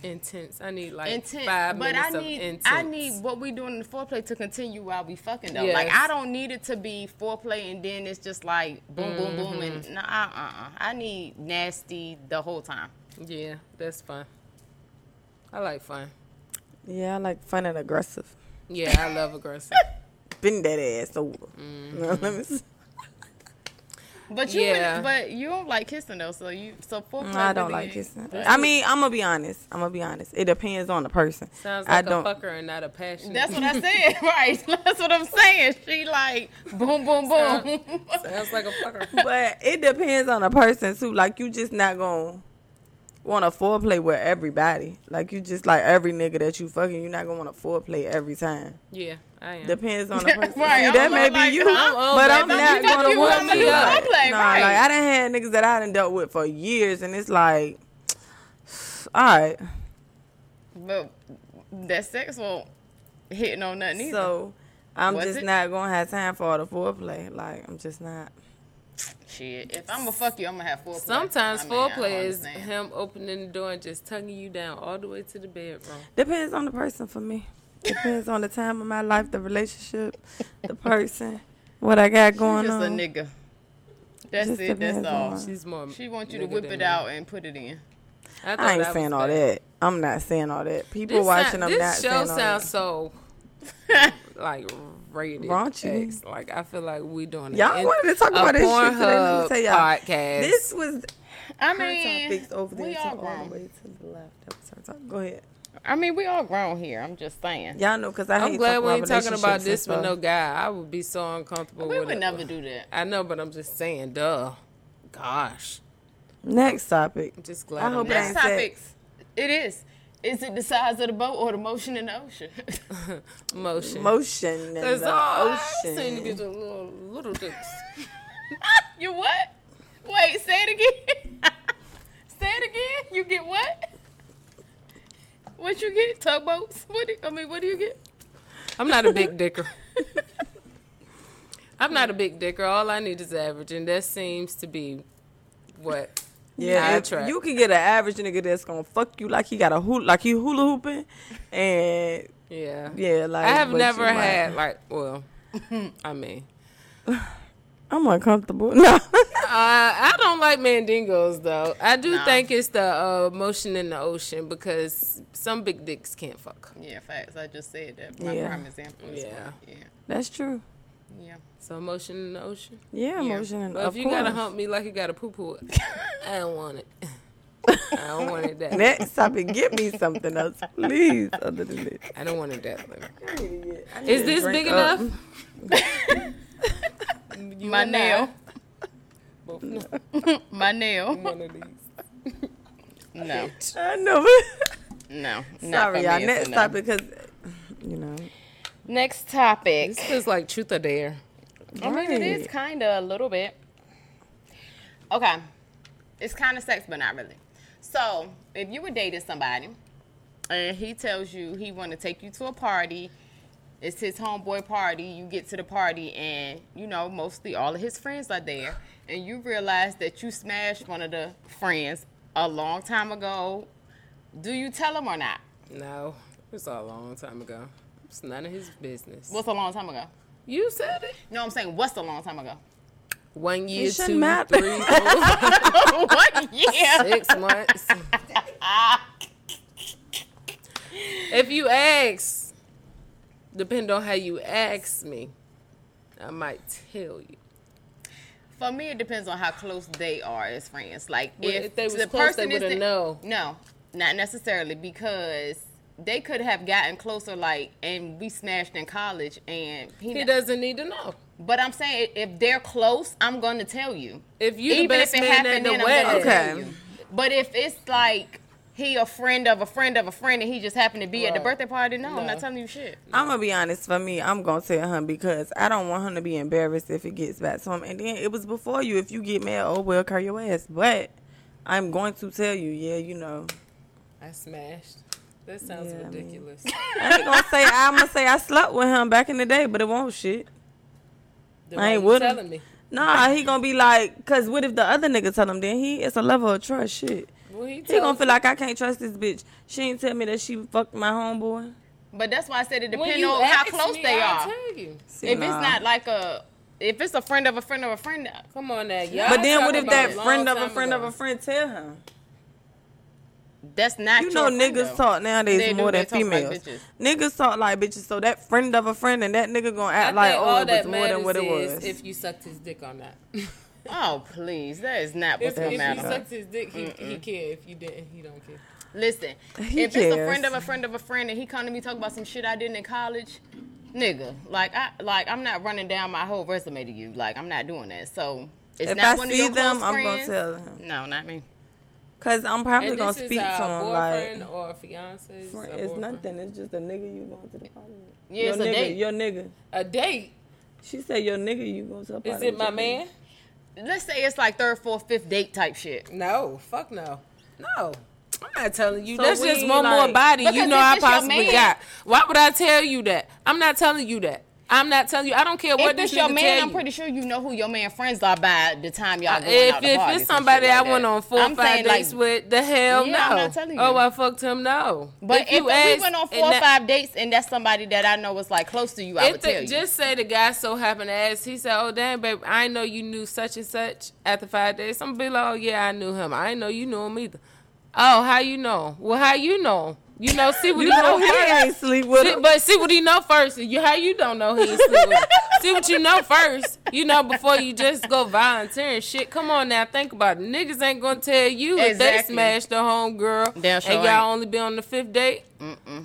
Intense. I need like intense, five but I minutes of need intense. I need what we doing in the foreplay to continue while we fucking though. Yes. Like I don't need it to be foreplay and then it's just like boom, boom, boom, Mm-hmm. and nah, uh, uh, uh. I need nasty the whole time. Yeah, that's fun. I like fun. Yeah, I like fun and aggressive. Yeah, I love aggressive. Bend that ass over. Mm-hmm. Let me see. But you, Yeah. but you don't like kissing though, so you so foreplay. No, I don't like ain't- kissing. I mean, I'm gonna be honest. I'm gonna be honest. It depends on the person. Sounds I like don't. a fucker and not a passion. That's what I said, right? That's what I'm saying. She like boom, boom, boom. Sounds like a fucker. but it depends on the person too. Like you just not gonna want to foreplay with everybody. Like you just like every nigga that you fucking, you're not gonna want to foreplay every time. Yeah, I am. Depends on the person. Right, See, that may like, be you. I'm but I'm not gonna want to do foreplay, Nah, right. like I done had niggas that I done dealt with for years, and it's like, all right. but that sex won't hitting on nothing either. So I'm Was just it? not gonna have time for all the foreplay. Like I'm just not. Shit, if I'm gonna fuck you, I'm gonna have foreplay. Sometimes I mean, foreplay is him opening the door and just tugging you down all the way to the bedroom. Depends on the person for me. Depends on the time of my life, the relationship, the person, what I got going Just a on. nigga. That's Just it. That's all. on- She's more. She wants you to whip than it me. out and put it in. thought I ain't that saying all bad. that. I'm not saying all that. People This, watching, sound- I'm this not show saying all sounds that. so like rated Raunchy. X. Like I feel like we doing Y'all an- wanted to talk a about this shit today. Let me Pornhub tell y'all. podcast. This was I mean, topics over there we to all all the way to the left. That was her. Go ahead. I mean, we all grown here. I'm just saying. Y'all know because I I'm hate glad we ain't talking about this with no guy. I would be so uncomfortable We with would it. never do that. I know, but I'm just saying, duh. Gosh, Next topic. I'm just glad. I I'm hope not- Next topic. It is. Is it the size of the boat or the motion in the ocean? motion. Motion in That's the all. I seem to get a little, little dicks. you what? Wait, say it again. say it again. You get what? What you get? Tugboats? What? Do, I mean, what do you get? I'm not a big dicker. I'm not a big dicker. All I need is average, and that seems to be what Yeah, I if attract. you can get an average nigga that's gonna fuck you like he got a hoop, like he hula hooping, and Yeah. yeah, like I have never you might- had like well, I mean, I'm uncomfortable. No, uh, I don't like mandingos though. I do Nah. think it's the uh, motion in the ocean because some big dicks can't fuck. Yeah, facts. I just said that. My Yeah. prime example. Is Yeah. yeah. Yeah. that's true. Yeah. So motion in the ocean. Yeah, Yeah. motion. and But of if you gotta course. hump me like you gotta poo poo, I don't want it. I don't want it that. Next topic, get me something else, please, other than this. I don't want it that. way. I need Is this big up. enough? You My nail. both My nail. one of these. No. I know. No. Sorry, for y'all. me, Next so topic, because you know. Next topic. This is like truth or dare. I mean, it is kind of a little bit. Okay. It's kind of sex, but not really. So, if you were dating somebody and he tells you he want to take you to a party, it's his homeboy party, you get to the party and, you know, mostly all of his friends are there, and you realize that you smashed one of the friends a long time ago, do you tell him or not? No, it was a long time ago. It's none of his business. What's a long time ago? you said it. No, I'm saying, what's a long time ago? One year, shouldn't two, matter. three, four, what year? six months. if you ask, depend on how you ask me, I might tell you. For me, it depends on how close they are as friends. Like Well, if, if they was the close, person they would've the- know. No, not necessarily because they could have gotten closer. Like, and we smashed in college, and he. He doesn't need to know. But I'm saying if they're close, I'm going to tell you. If you the Even best if it man happened in the then, I'm going wedding, to tell Okay. But if it's like he a friend of a friend of a friend, and he just happened to be at the birthday party, no, I'm not telling you shit. I'm gonna be honest. For me, I'm gonna tell him because I don't want him to be embarrassed if it gets back to him. And then it was before you. If you get mad, oh well, curl your ass. But I'm going to tell you, yeah, you know, I smashed. That sounds Yeah, I mean- ridiculous. I ain't gonna say I'm gonna say I slept with him back in the day, but it won't shit. Then I ain't you with him. telling me. Nah, he gonna be like, cause what if the other nigga tell him? Then he it's a level of trust shit. Well, he, He gonna feel like I can't trust this bitch. She ain't tell me that she fucked my homeboy. But that's why I said it depends on how close me, they I'll are. tell you. See, If nah. it's not like a, if it's a friend of a friend of a friend, Come on now, y'all. But then what if that friend of a friend ago. of a friend tell him? That's not You know niggas though. talk nowadays They more they than talk like females. niggas talk like bitches, so that friend of a friend and that nigga gonna I act like oh all it was that more than what it was. if you sucked his dick on that. Oh please, that is not if, what's if gonna you sucked his dick, he, he care. If you didn't, he don't care. Listen, He if it's a friend of a friend of a friend and he come to me talk about some shit I did in college, nigga, like I like I'm not running down my whole resume to you. Like I'm not doing that. So it's if not I one of see your them, close I'm gonna tell him. No, not me. Cause I'm probably And gonna this speak is to a him boyfriend like. or a fiance. It's, It's boyfriend. nothing. It's just a nigga you going to the party with. Yeah, your it's a nigga, date. Your nigga. A date? She said your nigga you go to a party Is it my your nigga. man? Let's say it's like third, fourth, fifth date type shit. No, fuck no, no. I'm not telling you. So That's we just ain't one more body you know I possibly got. Why would I tell you that? I'm not telling you that. I'm not telling you. I don't care what if this your man, I'm pretty sure you know who your man friends are by the time y'all Uh, going if out if parties it's somebody shit I went on four I'm five dates like, with, the hell Yeah, no. I'm not telling you. Oh, I fucked him. No. But if, you we ask- went on four or five dates and that's somebody that I know was like close to you, I if would the- tell you. Just say the guy so happened to ask. He said, "Oh damn, babe, I know you knew such and such after five days." I'm be like, "Oh yeah, I knew him. I know you knew him either." Oh, how you know? Well, how you know? You know, see what You he know know he first. ain't sleep with See, him. but see what he know first. You how you don't know he ain't sleep with him. See what you know first. You know before you just go volunteering shit. Come on now, think about it. Niggas ain't gonna tell you if they Exactly. smashed the home girl Damn sure and y'all ain't. only be on the fifth date.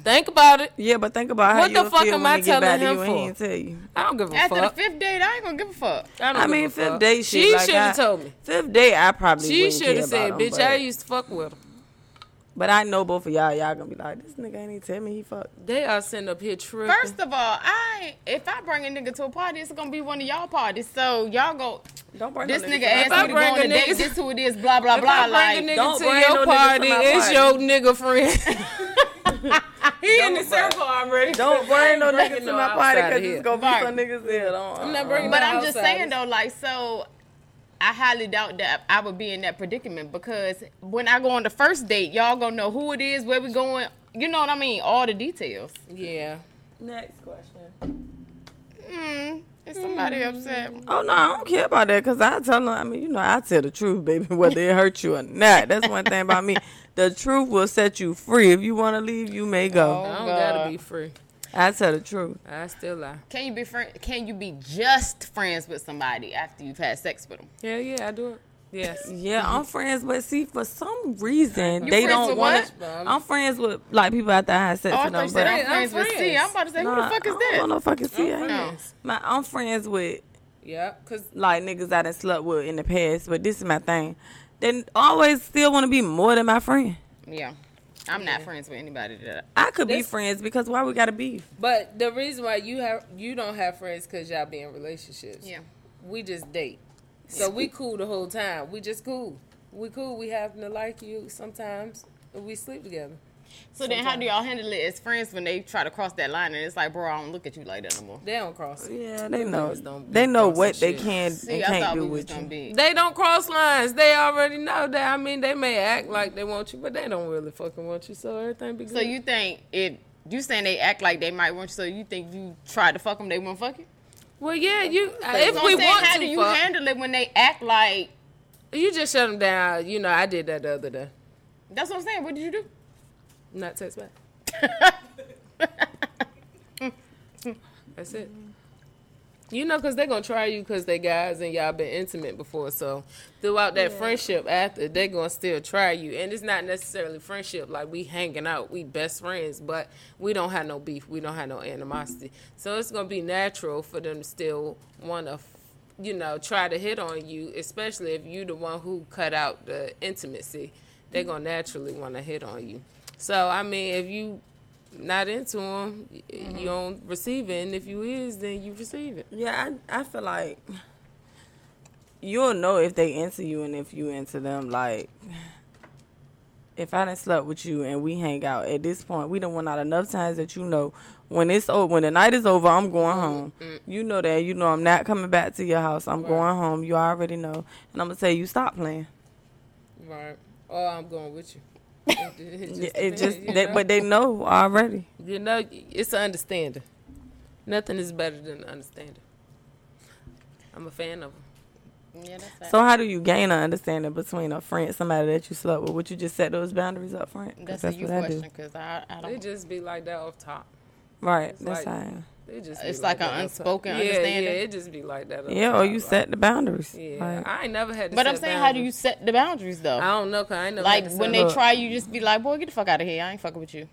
Think about it. Yeah, but think about how What you the fuck feel am when I get back telling to him you for? he ain't tell you. I don't give a After fuck. the fifth date, I ain't gonna give a fuck. I don't I mean, fifth fuck. date shit. She like should have told me. Fifth date, I probably She should have said, about him, "Bitch, I used to fuck with him." But I know both of y'all. Y'all gonna be like, this nigga ain't even tell me he fucked. They are sitting up here tripping. First of all, I if I bring a nigga to a party, it's gonna be one of y'all parties. So y'all go. Don't bring This no nigga to asked I me to go bring on a a date. nigga- This who it is. Blah blah if blah. I Like a nigga don't to bring your no niggas to party, it's party. your nigga friend. he in the Don't circle already. Don't bring no bringing niggas to no my party because it's gonna be some niggas there. Don't, I'm not bringing But no I'm just saying though, like so. I highly doubt that I would be in that predicament because when I go on the first date, y'all gonna know who it is, where we going. You know what I mean? All the details. Yeah. Next question. Mm, is somebody upset? Oh no, I don't care about that because I tell them. I mean, you know, I tell the truth, baby, whether it hurt you or not. That's one thing about me. The truth will set you free. If you want to leave, you may go. I don't God. gotta be free. I tell the truth. I still lie. Can you be friend? Can you be just friends with somebody after you've had sex with them? Yeah, yeah, I do it. Yes. Yeah, I'm friends, but see, for some reason You they don't with want. I'm friends with like people after I had sex Oh, I with them, but I'm I'm friends with C. friends. I'm about to say, who the fuck is I don't that? know fucking see. I'm I- friends. My, I'm friends with Yeah, cause like niggas I done slept with in the past, but this is my thing. They always still want to be more than my friend. Yeah, I'm not friends with anybody that. I could be friends because why we gotta beef? but the reason why you have you don't have friends because y'all be in relationships. Yeah. We just date, so we cool the whole time. We just cool. We cool. We happen to like you sometimes. We sleep together. So then, how do y'all handle it as friends when they try to cross that line and it's like, bro, I don't look at you like that no more. They don't cross. it. Yeah, they know. niggas don't be They know what they shit. can See, and can't do with you. be. They don't cross lines. They already know that. I mean, they may act like they want you, but they don't really fucking want you. So everything be good. So you think it? You saying they act like they might want you? So you think you try to fuck them, they won't fuck you? well, yeah, you. So uh, if I'm we saying, want how to do you fuck, handle it when they act like? you just shut them down. You know, I did that the other day. That's what I'm saying. What did you do? Not text back. That's it. You know, because they're going to try you because they guys and y'all been intimate before. So throughout that friendship after, they're going to still try you. And it's not necessarily friendship like we hanging out, we best friends, but we don't have no beef. We don't have no animosity. So it's going to be natural for them to still want to, you know, try to hit on you, especially if you the one who cut out the intimacy. They're going to naturally want to hit on you. So, I mean, if you not into them, mm-hmm. you don't receive it. And if you is, then you receive it. Yeah, I, I feel like you'll know if they into you and if you into them. Like if I didn't slept with you and we hang out at this point, we done went out enough times that you know when it's over, when the night is over, I'm going mm-hmm. home. You know that. You know I'm not coming back to your house. I'm Right. going home. You already know, and I'm gonna tell you stop playing. Right. Or I'm going with you. It, it Yeah, it just, you they, but they know already. You know, it's an understanding. Nothing is better than understanding. I'm a fan of them. Yeah, that's that. So how do you gain an understanding between a friend, somebody that you slept with? Would you just set those boundaries up front? 'Cause that's, a you what I do. question because I, I don't. just be like that off top. Right. It's That's like- how. I am. They just it's like an that off top. unspoken yeah, understanding? Yeah, it just be like that. off Yeah, or you like- set the boundaries. Yeah, Like, I ain't never had to But I'm set saying, how do you set the boundaries though? I don't know, cause I ain't never like had to when set they Look. try you, just be like, "Boy, get the fuck out of here! I ain't fucking with you."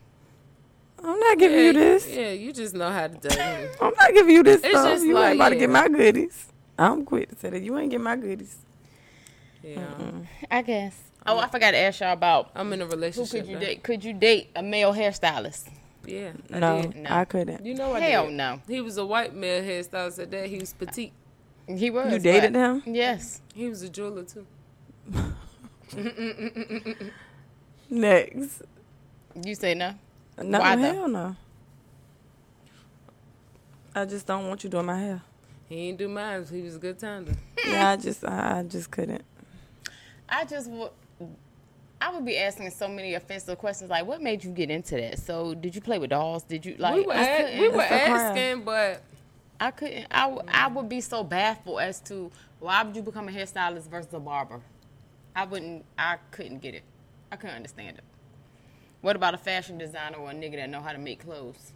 I'm not giving yeah, you this. Yeah, you just know how to do it. I'm not giving you this It's stuff. just You like, ain't about to get my goodies. I'm quick to say that you ain't get my goodies. Yeah, I guess. Oh, I forgot to ask y'all about I'm in a who relationship. could you now. date? Could you date a male hairstylist? Yeah, I No, did. No. I couldn't. You know I Hell did. no. He was a white male hairstylist at that. He was petite. He was. You dated him? Yes. He was a jeweler too. Next. You say no. No, Why though? hell no. I just don't want you doing my hair. He ain't do mine. He was a good timer. Yeah, I just, I, I just couldn't. I just would. I would be asking so many offensive questions like, "What made you get into that?" So, did you play with dolls? Did you like? we were, I a- we were It's crime. asking, but I couldn't. I, w- I would be so baffled as to why would you become a hairstylist versus a barber. I wouldn't. I couldn't get it. I couldn't understand it. What about a fashion designer or a nigga that know how to make clothes?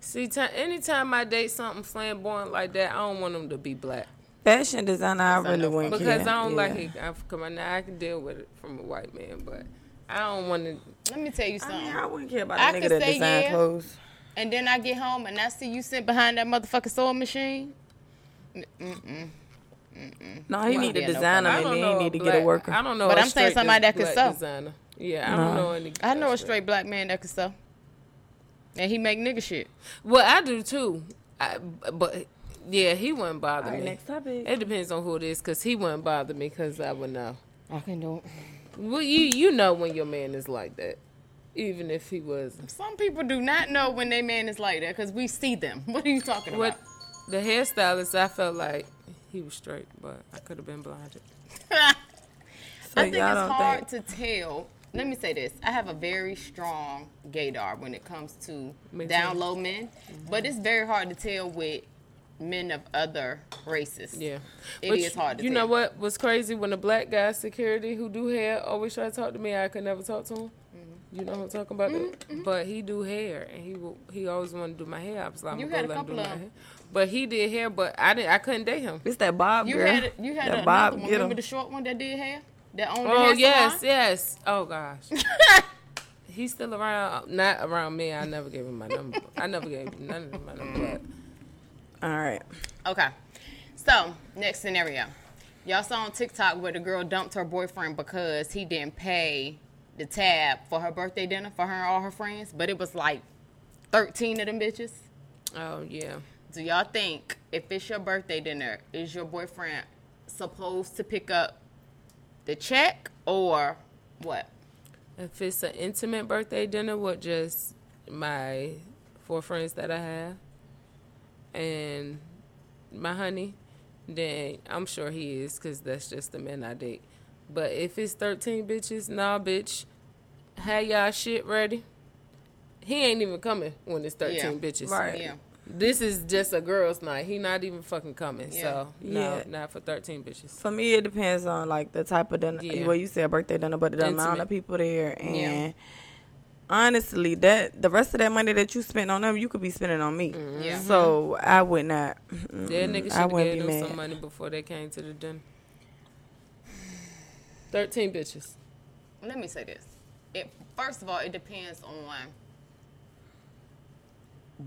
see, ti anytime I date something flamboyant like that, I don't want them to be black Fashion designer, I That's not really no wouldn't because care. I don't yeah. like it. I, come on, now I can deal with it from a white man, but I don't want to. Let me tell you I something. mean, I wouldn't care about I a nigga that say design yeah. clothes. and then I get home and I see you sit behind that motherfucking sewing machine. No, he Well, need a yeah, no design them I and don't then know he need to black, get a worker. I don't know. But a I'm saying somebody that could sew. Designer. Yeah, I No. don't know any. I know a straight black man that can sew, and he make nigga shit. Well, I do too. I, but yeah, he wouldn't bother right, me. next topic. It depends on who it is, cause he wouldn't bother me, cause I would know. I can do it. Well, you you know when your man is like that, even if he was. Some people do not know when their man is like that because we see them. What are you talking What about? the hairstylist, I felt like he was straight, but I could have been blinded. So I think it's hard think- to tell. Let me say this: I have a very strong gaydar when it comes to Me too. down low men, but it's very hard to tell with men of other races. Yeah, It But is hard to You tell. know what was crazy when the black guy security who do hair always try to talk to me, I could never talk to him. Mm-hmm. You know what I'm talking about? that? But he do hair, and he will, he always wanted to do my hair. I was like, I'm You had a let him do couple of- hair. But he did hair, but I didn't. I couldn't date him. It's that Bob You girl. had you had that another Bob one. get Remember him. the short one that did hair? That owned the Oh hair yes, salon? yes. Oh gosh. He's still around. Not around me. I never gave him my number. I never gave him none of my number. All right. Okay. So, next scenario. Y'all saw on TikTok where the girl dumped her boyfriend because he didn't pay the tab for her birthday dinner for her and all her friends, but it was like 13 of them bitches. Oh yeah. Do y'all think if it's your birthday dinner, is your boyfriend supposed to pick up the check or what? If it's an intimate birthday dinner with just my four friends that I have and my honey, then I'm sure he is because that's just the men I date. But if it's 13 bitches, nah, bitch, have y'all shit ready. He ain't even coming when it's 13 Yeah. bitches. Right. Yeah. This is just a girl's night. He not even fucking coming. Yeah. So, no, Yeah. not for 13 bitches. For me, it depends on like the type of dinner. Yeah. Well, you say a birthday dinner, but the amount of people there, and Yeah. Honestly, that the rest of that money that you spent on them, you could be spending on me. Mm-hmm. Yeah. So I would not. mm-mm, That nigga should I have wouldn't gave be them mad. some money before they came to the dinner. 13 bitches. Let me say this. It first of all, it depends on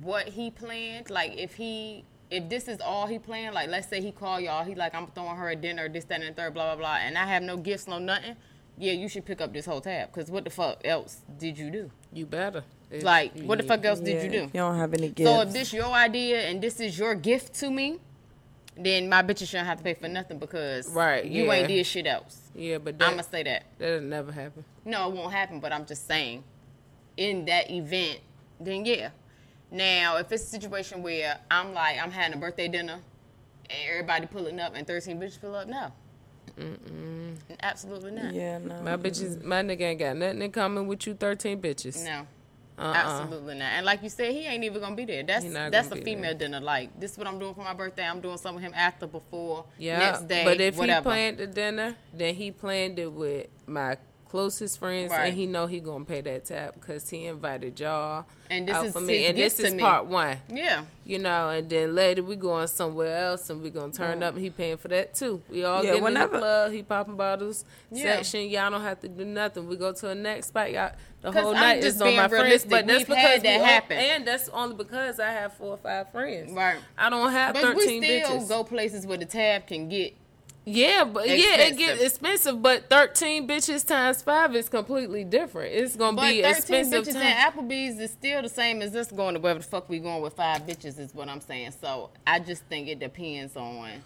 what he planned. Like if he if this is all he planned, like let's say he call y'all, he like I'm throwing her a dinner, this, that, and the third, blah blah blah, and I have no gifts, no nothing. Yeah, you should pick up this whole tab because what the fuck else did you do? You better. If Like you what the fuck else did you do? You don't have any gifts. So if this your idea and this is your gift to me, then my bitches shouldn't have to pay for nothing because Right, you yeah. ain't did shit else. Yeah, but I'ma say that. that'll never happen. No, it won't happen, but I'm just saying, in that event, then yeah. Now, if it's a situation where I'm like, I'm having a birthday dinner and everybody pulling up and 13 bitches pull up, no. Absolutely not. Yeah, no. My bitches, my nigga ain't got nothing in common with you. Thirteen bitches. No. Uh-uh. Absolutely not. And like you said, he ain't even gonna be there. That's He that's a gonna be female dinner. Like this is what I'm doing for my birthday. I'm doing some with him after, before, Yeah, next day, but if whatever. he planned the dinner, then he planned it with my closest friends, Right. and he know he gonna pay that tab because he invited y'all And this out is for me, and this is to me. part one. yeah, You know, and then later we going somewhere else, and we gonna turn up, and he paying for that too. We all Yeah, get in the club, he popping bottles Yeah. section. Y'all don't have to do nothing. We go to the next spot. Y'all, the whole I'm night is on my friends, but that's We've because had we that all- happen. and that's only because I have four or five friends. Right. I don't have but we thirteen still bitches. go places where the tab can get. Yeah, but yeah, it gets Expensive. expensive. But thirteen bitches times five is completely different. It's gonna But be 13 expensive. bitches time. at Applebee's is still the same as us going to wherever the fuck we going with five bitches. Is what I'm saying. So I just think it depends on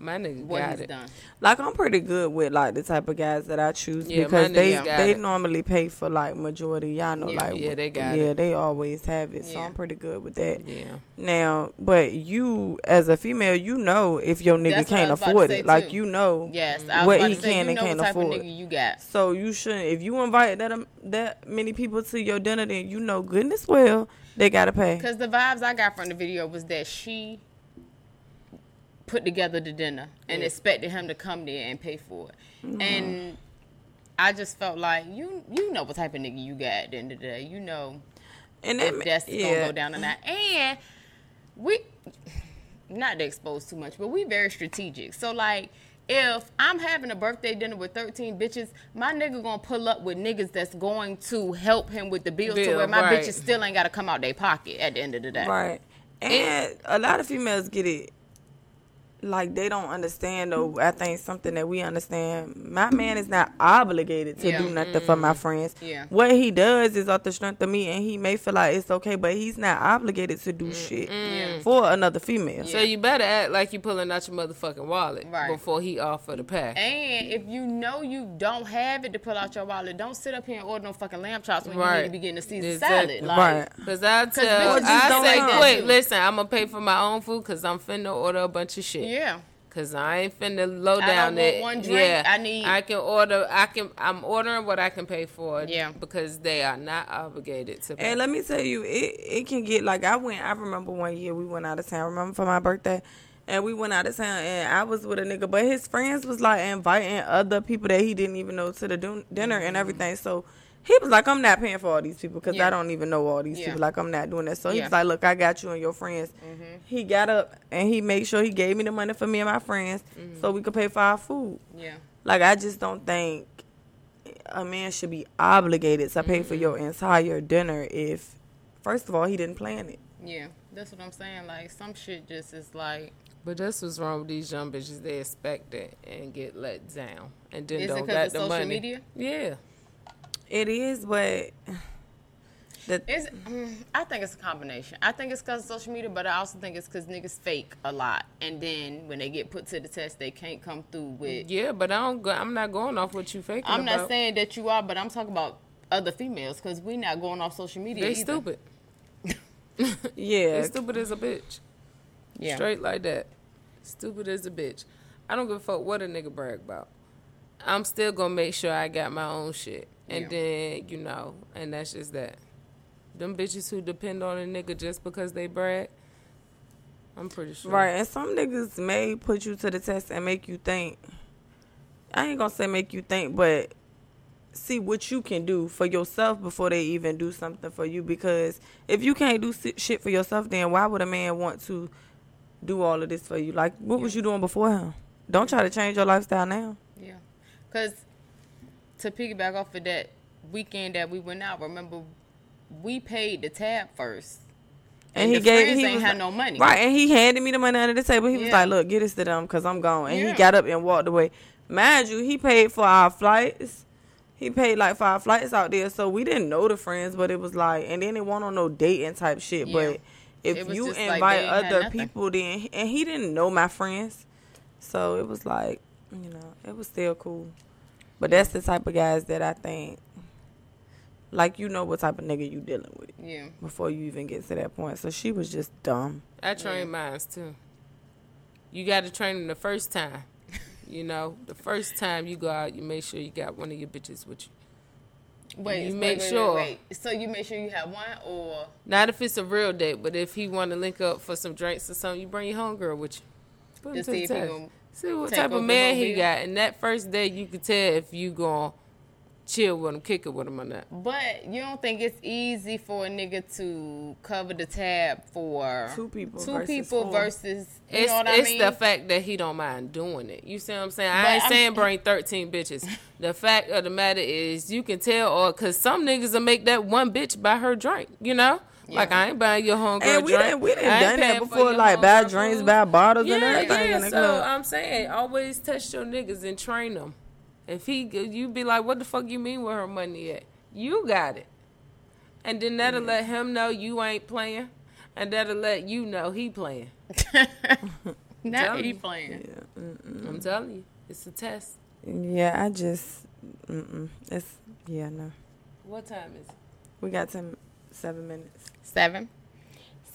My nigga what got he's it. done. Like I'm pretty good with like the type of guys that I choose Yeah, because they they it. normally pay for like majority. Y'all know Yeah. like Yeah, they got yeah it. they always have it. So I'm pretty good with that. Yeah, Now, but you as a female, you know if your nigga That's can't was about to afford say, it. Like you know Yes, I what he say, can you and can't what type afford. of nigga you got. So you shouldn't. If you invite that um, that many people to your dinner, then you know goodness well they gotta pay. Because the vibes I got from the video was that she put together the dinner and expected him to come there and pay for it. Mm-hmm. And I just felt like you you know what type of nigga you got at the end of the day. You know And if that, that's gonna go down or not. And we not to expose too much, but we very strategic. So like if I'm having a birthday dinner with 13 bitches, my nigga gonna pull up with niggas that's going to help him with the bill, to where my right. bitches still ain't gotta come out their pocket at the end of the day. Right. And a lot of females get it like they don't understand though. I think something that we understand. My man is not obligated to Yeah. do nothing for my mm-hmm. friends. Yeah. What he does is off the strength of me and he may feel like it's okay, but he's not obligated to do shit for another female. so you better act like you pulling out your motherfucking wallet Right. before he offer the pack And if you know you don't have it to pull out your wallet, don't sit up here and order no fucking lamb chops when you Right. need to be getting a Caesar Exactly. salad. Like, right. Cause I tell, bitches I say, like that wait, listen, I'm gonna pay for my own food because I'm finna order a bunch of shit. Yeah. Cause I ain't finna low down don't it. one drink. Yeah, I need- I can order. I can. I'm ordering what I can pay for. Yeah. Because they are not obligated to. Pay. And let me tell you, it it can get like I went. I remember one year we went out of town. Remember for my birthday, and we went out of town, and I was with a nigga, but his friends was like inviting other people that he didn't even know to the din- dinner and everything. So he was like, "I'm not paying for all these people because Yeah. I don't even know all these Yeah. people. Like I'm not doing that." So he Yeah. was like, "Look, I got you and your friends." Mm-hmm. He got up and he made sure he gave me the money for me and my friends mm-hmm. so we could pay for our food. Yeah. Like I just don't think a man should be obligated to pay for mm-hmm. your entire dinner if first of all he didn't plan it. Yeah. That's what I'm saying. Like some shit just is like But that's what's wrong with these young bitches. They expect it and get let down, and then Is it don't 'cause got of the social money. media? Yeah. It is, but the, It's, mm, I think it's a combination. I think it's because of social media, but I also think it's because niggas fake a lot, and then when they get put to the test, they can't come through with. Yeah, but I don't. Go, I'm not going off what you faking. I'm not about. saying that you are, but I'm talking about other females because we're not going off social media. they either. stupid. yeah, They stupid as a bitch. Yeah. Straight like that. Stupid as a bitch. I don't give a fuck what a nigga brag about. I'm still gonna make sure I got my own shit. And Yeah. then, you know, and that's just that. Them bitches who depend on a nigga just because they brag, I'm pretty sure. right. And some niggas may put you to the test and make you think. I ain't gonna say make you think, but see what you can do for yourself before they even do something for you. Because if you can't do shit for yourself, then why would a man want to do all of this for you? Like, what was you doing before him? Don't try to change your lifestyle now. Yeah, because to piggyback off of that weekend that we went out, remember we paid the tab first, And, he the gave friends he ain't had like- no money. Right, and he handed me the money under the table. He was like, "Look, get this to them because I'm gone." And he got up and walked away. Mind you, he paid for our flights. He paid like five flights out there, so we didn't know the friends, but it was like, and then it wasn't on no dating type shit. Yeah. But if you like invite had other people, then and he didn't know my friends, so it was like, you know, it was still cool. But that's the type of guys that I think, like you know what type of nigga you dealing with Yeah. before you even get to that point. So she was just dumb. I train mines too. You got to train them the first time. You know, the first time you go out, you make sure you got one of your bitches with you. Wait, You wait, make wait, sure. Wait, wait. So you make sure you have one, or Not if it's a real date, but if he want to link up for some drinks or something, you bring your homegirl with you. Put him to to the see if he test. Gonna See what type of man he got. And that first day, you could tell if you gonna chill with him, kick it with him or not. But you don't think it's easy for a nigga to cover the tab for Two people two versus people four. versus you It's know what I it's mean? the fact that he don't mind doing it. You see what I'm saying? But I ain't I'm- saying bring 13 bitches. The fact of the matter is, you can tell, or because some niggas will make that one bitch buy her drink. You know, like I ain't buying your homegirl And we drink. didn't we didn't ain't done that before, like buy homegirl drinks, food. buy bottles and everything yeah. in So club. I'm saying, always test your niggas and train them. If he, you be like, what the fuck you mean where her money at? You got it, and then that'll let him know you ain't playing, and that'll let you know he playing. Not he me. playing. I'm telling you, it's a test. yeah, I just, mm-mm. it's yeah no. What time is it? We got ten, seven minutes. Seven.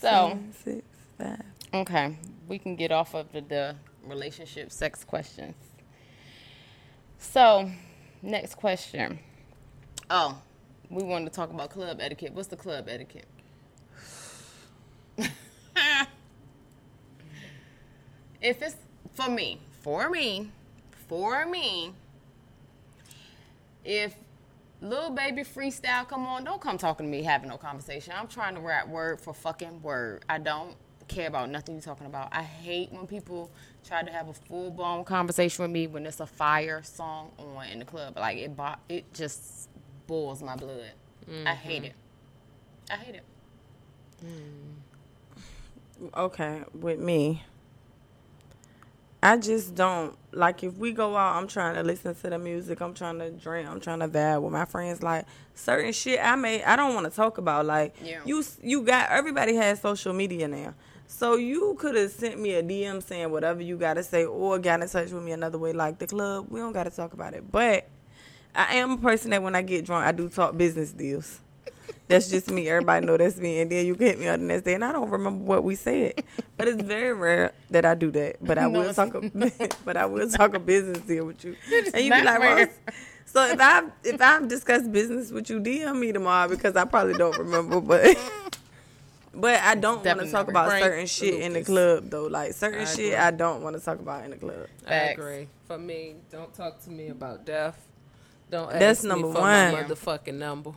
So Seven, six, five. okay, we can get off of the, the relationship sex questions. So, next question. Oh, we wanted to talk about club etiquette. What's the club etiquette? if it's for me, for me, for me, if little baby freestyle come on, don't come talking to me having no conversation. I'm trying to rap word for fucking word. I don't care about nothing you're talking about. I hate when people try to have a full blown conversation with me when it's a fire song on in the club. Like it, bo- it just boils my blood. I hate mm-hmm. it. I hate it. Okay, with me, I just don't like if we go out. I'm trying to listen to the music. I'm trying to drink. I'm trying to vibe with my friends. Like certain shit, I may I don't want to talk about. Like Yeah. you, you got everybody has social media now. So you could have sent me a DM saying whatever you gotta say, or got in touch with me another way. Like the club, we don't gotta talk about it. But I am a person that when I get drunk, I do talk business deals. That's just me. Everybody know that's me. And then you can hit me on the next day, and I don't remember what we said. But it's very rare that I do that. But I No, will it's talk. A, but I will talk a business deal with you. And you be like, rare. Rose. So if I if I've discussed business with you, DM me tomorrow because I probably don't remember. But but I don't want to talk about Frank certain shit in the club though. Like certain I shit. I don't want to talk about in the club. I agree. For me, don't talk to me about death. Don't ask That's me number for one. my motherfucking number.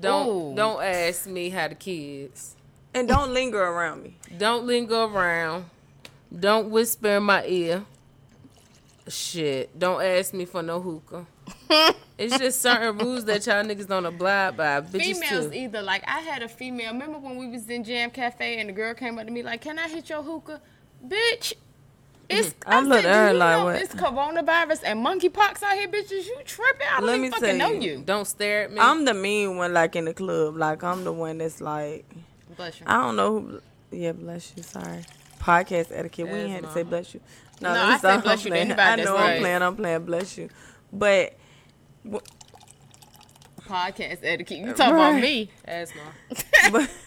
Don't Ooh. don't ask me how the kids. And don't linger around me. Don't linger around. Don't whisper in my ear. Shit. Don't ask me for no hookah. it's just certain rules that y'all niggas don't abide by. Bitches Females too. either like I had a female. Remember when we was in Jam Cafe and the girl came up to me like, "Can I hit your hookah, bitch?" Mm-hmm. It's I looked said, at her you like, know what?" It's coronavirus and monkeypox out here, bitches. You tripping? I don't Let even me fucking know you. you. Don't stare at me. I'm the mean one, like in the club. Like I'm the one that's like, Bless you. I don't know. Who, yeah, bless you. Sorry. Podcast etiquette. We ain't had to say bless you. No, let I say bless I'm you to anybody I know. I'm playing. I'm playing. Bless you. But Podcast etiquette. You talking Right. about me? Asthma. but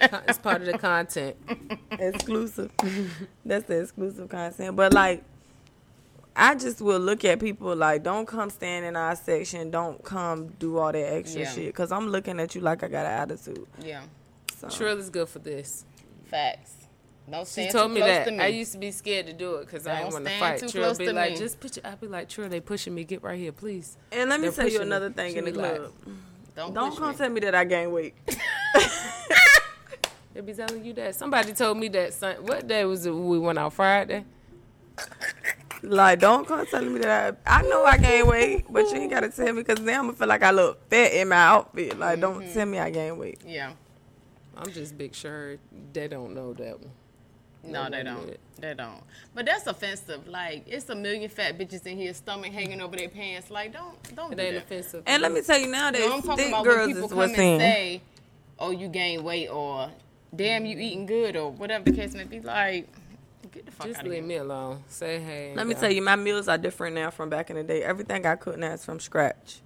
it's part of the content. exclusive. That's the exclusive content. But like, I just will look at people like, don't come stand in our section. Don't come do all that extra Yeah. shit. Cause I'm looking at you like I got an attitude. Yeah. So. Trill is good for this. Facts. Don't She stand told too me close that. to me. I used to be scared to do it because I Don't didn't want to fight. too Trill be to like, me. just picture. I'd be like, Trill, they pushing me. Get right here, please. And let me They're tell you pushing me. another thing She in the be like, club. don't Don't come me. tell me that I gain weight. They be telling you that. Somebody told me that. Sun- what day was it? We went out Friday. Like, don't come telling me that I, I know I gained weight, but you ain't gotta tell me because now I'm gonna feel like I look fat in my outfit. Like, don't Mm-hmm. tell me I gain weight. Yeah. I'm just big sure they don't know that one. No, they don't. They don't. But that's offensive. Like it's a million fat bitches in here, stomach hanging over their pants. Like don't don't It do ain't that. offensive. And let me tell you nowadays, You know, I'm talking thick about when girls people is come and in. say, "Oh, you gain weight," or damn, you eating good or whatever the case may be. Like, get the fuck Just out of leave here. me alone. Say hey. and Let me go. tell you, my meals are different now from back in the day. Everything I cook now is from scratch.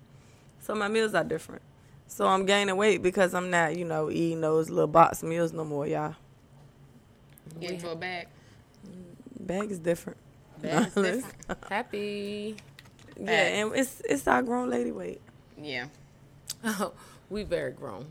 So my meals are different. So I'm gaining weight because I'm not, you know, eating those little box meals no more, y'all. Get into a bag. Bag is different. Bag is different. Happy. Yeah, and it's it's our grown lady weight. Yeah. Oh, we very grown.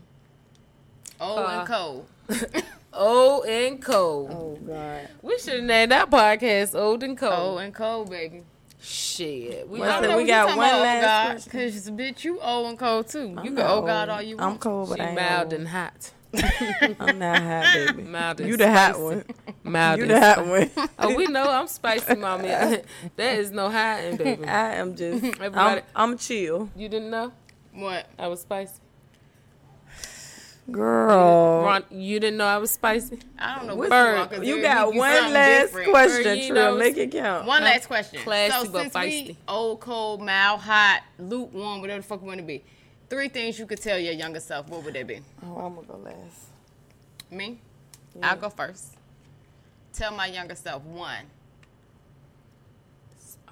Old Uh, and cold. Old and cold. Oh God. We should have named that podcast Old and Cold. Old and cold, baby. Shit. We Well, I don't know we what got one about, last oh God, question. Cause bitch, you old and cold too. You I'm can not old God all you I'm cold, but she I ain't mild old. and hot. I'm not hot, baby. Mild and You the hot spicy. one. Mild You and the hot one. Oh, we know I'm spicy, mommy. there is no hiding, baby. I am just. I'm, Everybody- I'm chill, You didn't know What? I was spicy. Girl. Ron, you didn't know I was spicy. I don't know What- what you, Bird, You got one last different. question, Girl, you Trill. know Make it count. One last question. Classy so but since feisty. we old, cold, mild, hot, lukewarm, whatever the fuck we want to be, three things you could tell your younger self. What would they be? Oh, I'm gonna go last. Me? I'll go first. Tell my younger self one.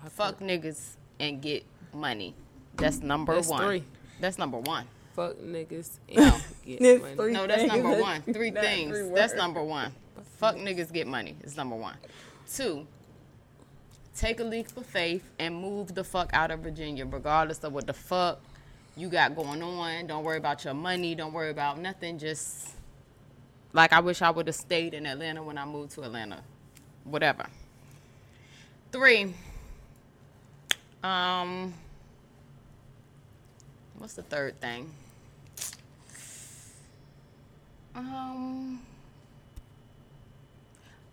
I Fuck niggas and get money. That's number That's one. three. That's number one. Fuck niggas. And No. get money. No, that's number one. Three Not things. three that's number one. Fuck niggas get money. It's number one. Two. Take a leap of faith and move the fuck out of Virginia, regardless of what the fuck you got going on. Don't worry about your money. Don't worry about nothing. Just like I wish I would have stayed in Atlanta when I moved to Atlanta. Whatever. Three. Um. What's the third thing? Um.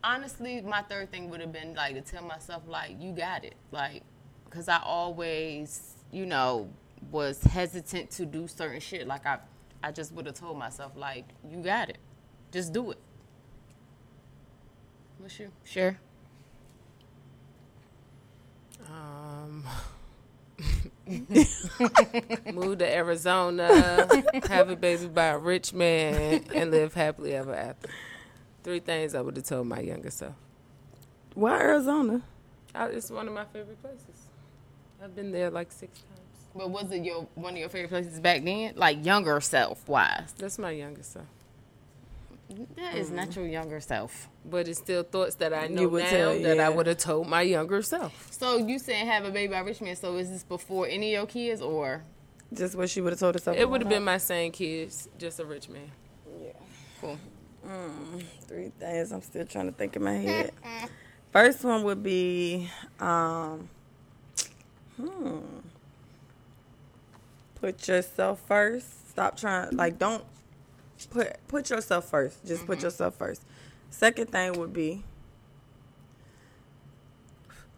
Honestly, my third thing would have been like to tell myself like you got it, like, cause I always, you know, was hesitant to do certain shit. Like I, I just would have told myself like you got it, just do it. What's you? Sure. Um, move to Arizona, have a baby by a rich man, and live happily ever after. Three things I would have told my younger self. Why Arizona? I, it's one of my favorite places. I've been there like six times. But was it your one of your favorite places back then? Like younger self wise? That's my younger self. That is not your younger self. But it's still thoughts that I know You would now tell, that yeah. I would have told my younger self. So you saying have a baby by rich man? So is this before any of your kids or? Just what she would have told herself. It would have been my same kids, just a rich man. Yeah. Cool. up. three things. I'm still trying to think in my head. First one would be, um, hmm, put yourself first. Stop trying. Like, don't put put yourself first. Just put mm-hmm. yourself first. Second thing would be.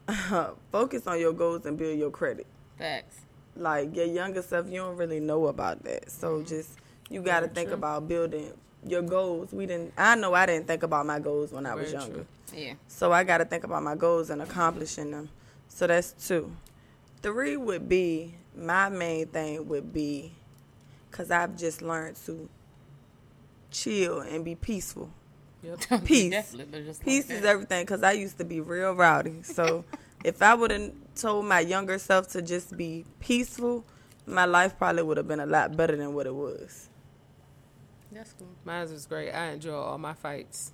focus on your goals and build your credit. Facts. like your younger self, you don't really know about that. So mm-hmm. just you got to think true. about building your goals. We didn't. I know I didn't think about my goals when I was younger. true. Yeah. So I got to think about my goals and accomplishing them. So that's two. Three would be my main thing would be because I've just learned to chill and be peaceful. Yep. Peace. Just Peace like is everything because I used to be real rowdy. So if I would have told my younger self to just be peaceful, my life probably would have been a lot better than what it was. That's cool. Mine was great. I enjoy all my fights.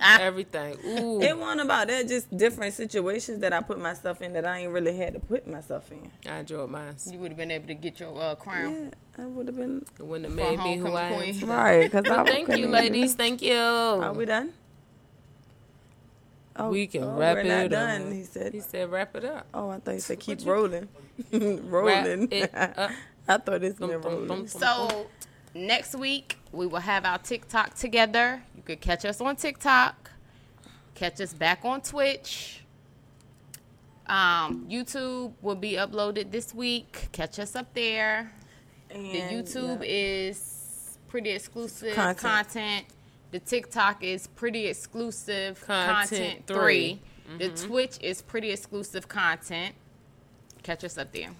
Ah, Everything. Ooh. It wasn't about that, just different situations that I put myself in that I ain't really had to put myself in. I enjoyed mine. you would have been able to get your uh, crown. Yeah, I would have been It wouldn't have made me who homecoming I am. queen. today. right. Cause I Thank you, ladies. Thank you. Are we done? Oh, we can oh, wrap we're not it done. up. He said. He said, wrap it up. Oh, I thought he said keep What rolling, rolling. it up. I thought it's Dum, been dum, rolling. dum, dum. So next week we will have our TikTok together. You could catch us on TikTok. Catch us back on Twitch. Um, YouTube will be uploaded this week. Catch us up there. The YouTube yeah. is pretty exclusive Content. content. The TikTok is pretty exclusive Content content, three. three. The Twitch is pretty exclusive content. Catch us up there.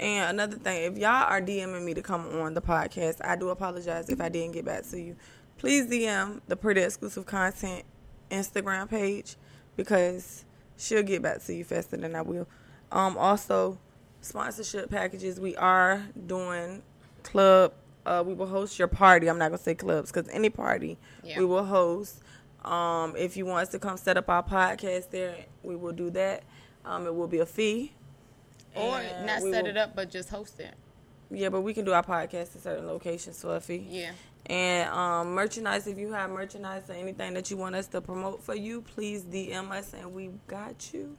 And another thing, if y'all are DMing me to come on the podcast, I do apologize if I didn't get back to you. please DM the Pretty Exclusive Content Instagram page because she'll get back to you faster than I will. Um, also, sponsorship packages. We are doing club. Uh, we will host your party. I'm not gonna say clubs because any party Yeah. we will host. Um, if you want us to come set up our podcast there, we will do that. Um, it will be a fee. Or And not set will- it up, but just host it. Yeah, but we can do our podcast in certain locations for a fee. Yeah. And um, merchandise, if you have merchandise or anything that you want us to promote for you, please DM us and we got you.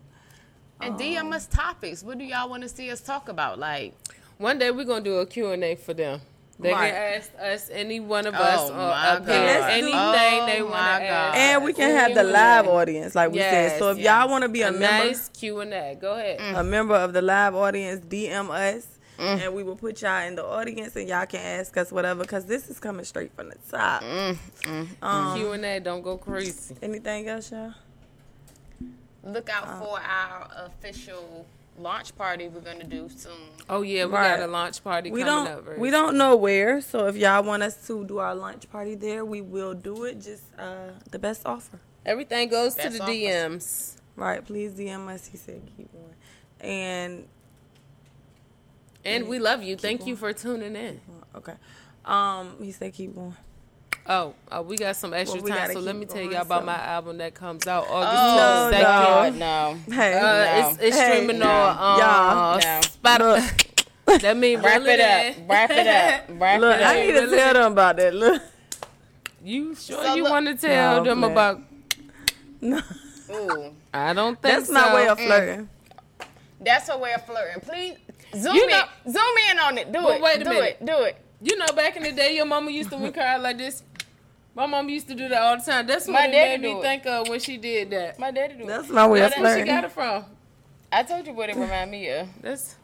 And Um, DM us topics. What do y'all want to see us talk about? Like, One day we're gonna do a Q&A for them. They Right. can ask us, any one of Oh, us, or my up here, God. anything Oh, they want to God. ask. And we can have the live audience, like we said. So if Yes, y'all want to be a, a member, nice Q&A. Go ahead. a member of the live audience, DM us. Mm. And we will put y'all in the audience, and y'all can ask us whatever, because this is coming straight from the top. Mm. Um, Q&A, don't go crazy. anything else, y'all? look out for our official launch party we're gonna do soon. Oh yeah, we Right. got a launch party We coming don't up. very we don't know where, so if y'all want us to do our launch party there, we will do it. Just uh, the best offer. Everything goes to the offers. DMs. Right, please DM us. He said keep going. And And we love you. Thank you for tuning in. okay. Um, he said keep going. Oh, uh, we got some extra Well, we time, so let me tell y'all about so- my album that comes out Oh, August no, 22nd. no. Hey, Uh, No. it's, it's Hey, streaming no. on uh, Y'all. No. Spotify. that mean Wrap reel it up. Wrap it up. Wrap look, it up. I need to tell them about that. Look, You sure So you want to tell No, them man. about? no, Ooh, I don't think that's so. my way of flirting. that's her way of flirting. Please zoom You in. know- zoom in on it. Do But it. wait a do minute. it. Do it. You know, back in the day, your mama used to wink her out like this. My mom used to do that all the time. That's what My it daddy made me do it. think of when she did that. My daddy do it. That's my way of That's where did she flirting. got it from. I told you what it remind me of. That's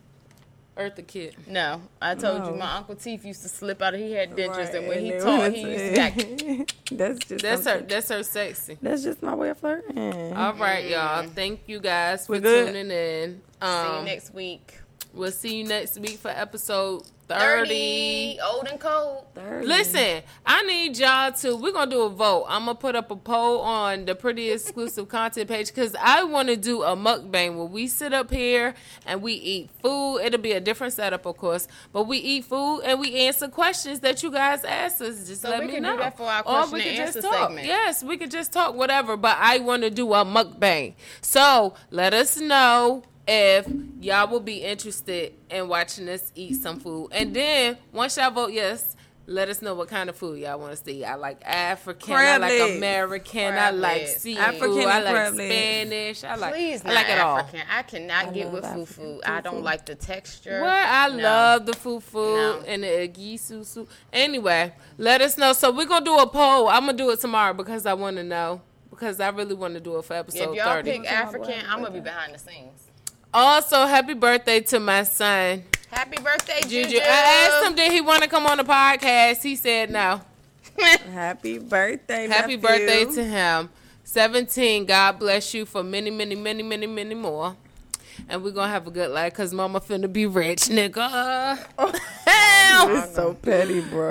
Eartha Kitt. No, I told No. you my uncle Teeth used to slip out. of He had dentures, Right, and when he they talked, he used to act. that's just That's her. That's her sexy. That's just my way of flirting. All right, y'all. Thank you guys for We're good. tuning in. See Um, you next week. We'll see you next week for episode thirty. Thirty, old and cold. Listen, I need y'all to. We're gonna do a vote. I'm gonna put up a poll on the pretty exclusive content page because I want to do a mukbang where we sit up here and we eat food. It'll be a different setup, of course, but we eat food and we answer questions that you guys ask us. Just So let we me can do know. that for our Or we and can just talk. segment. Yes, we could just talk whatever. But I want to do a mukbang. So let us know if y'all will be interested in watching us eat some food. And then once y'all vote yes, let us know what kind of food y'all want to see. I like African, Crab I like legs. American, Crab I like legs. seafood, African I like crab legs. Spanish, I like Please, I like it all. African. I cannot get with African fufu. I don't like the texture. What I No. love the fufu No. and the agisu soup. Anyway, let us know. So we're gonna do a poll. I'm gonna do it tomorrow because I want to know because I really want to do it for episode If y'all 30. pick African, I'm gonna be behind the scenes. Also, happy birthday to my son. Happy birthday, Juju! Juju. I asked him did he want to come on the podcast. He said no. Happy birthday, Happy nephew. birthday to him. 17. God bless you for many, many, many, many, many more. And we're going to have a good life because mama finna be rich, nigga. Oh, Hell. You're so petty, bro.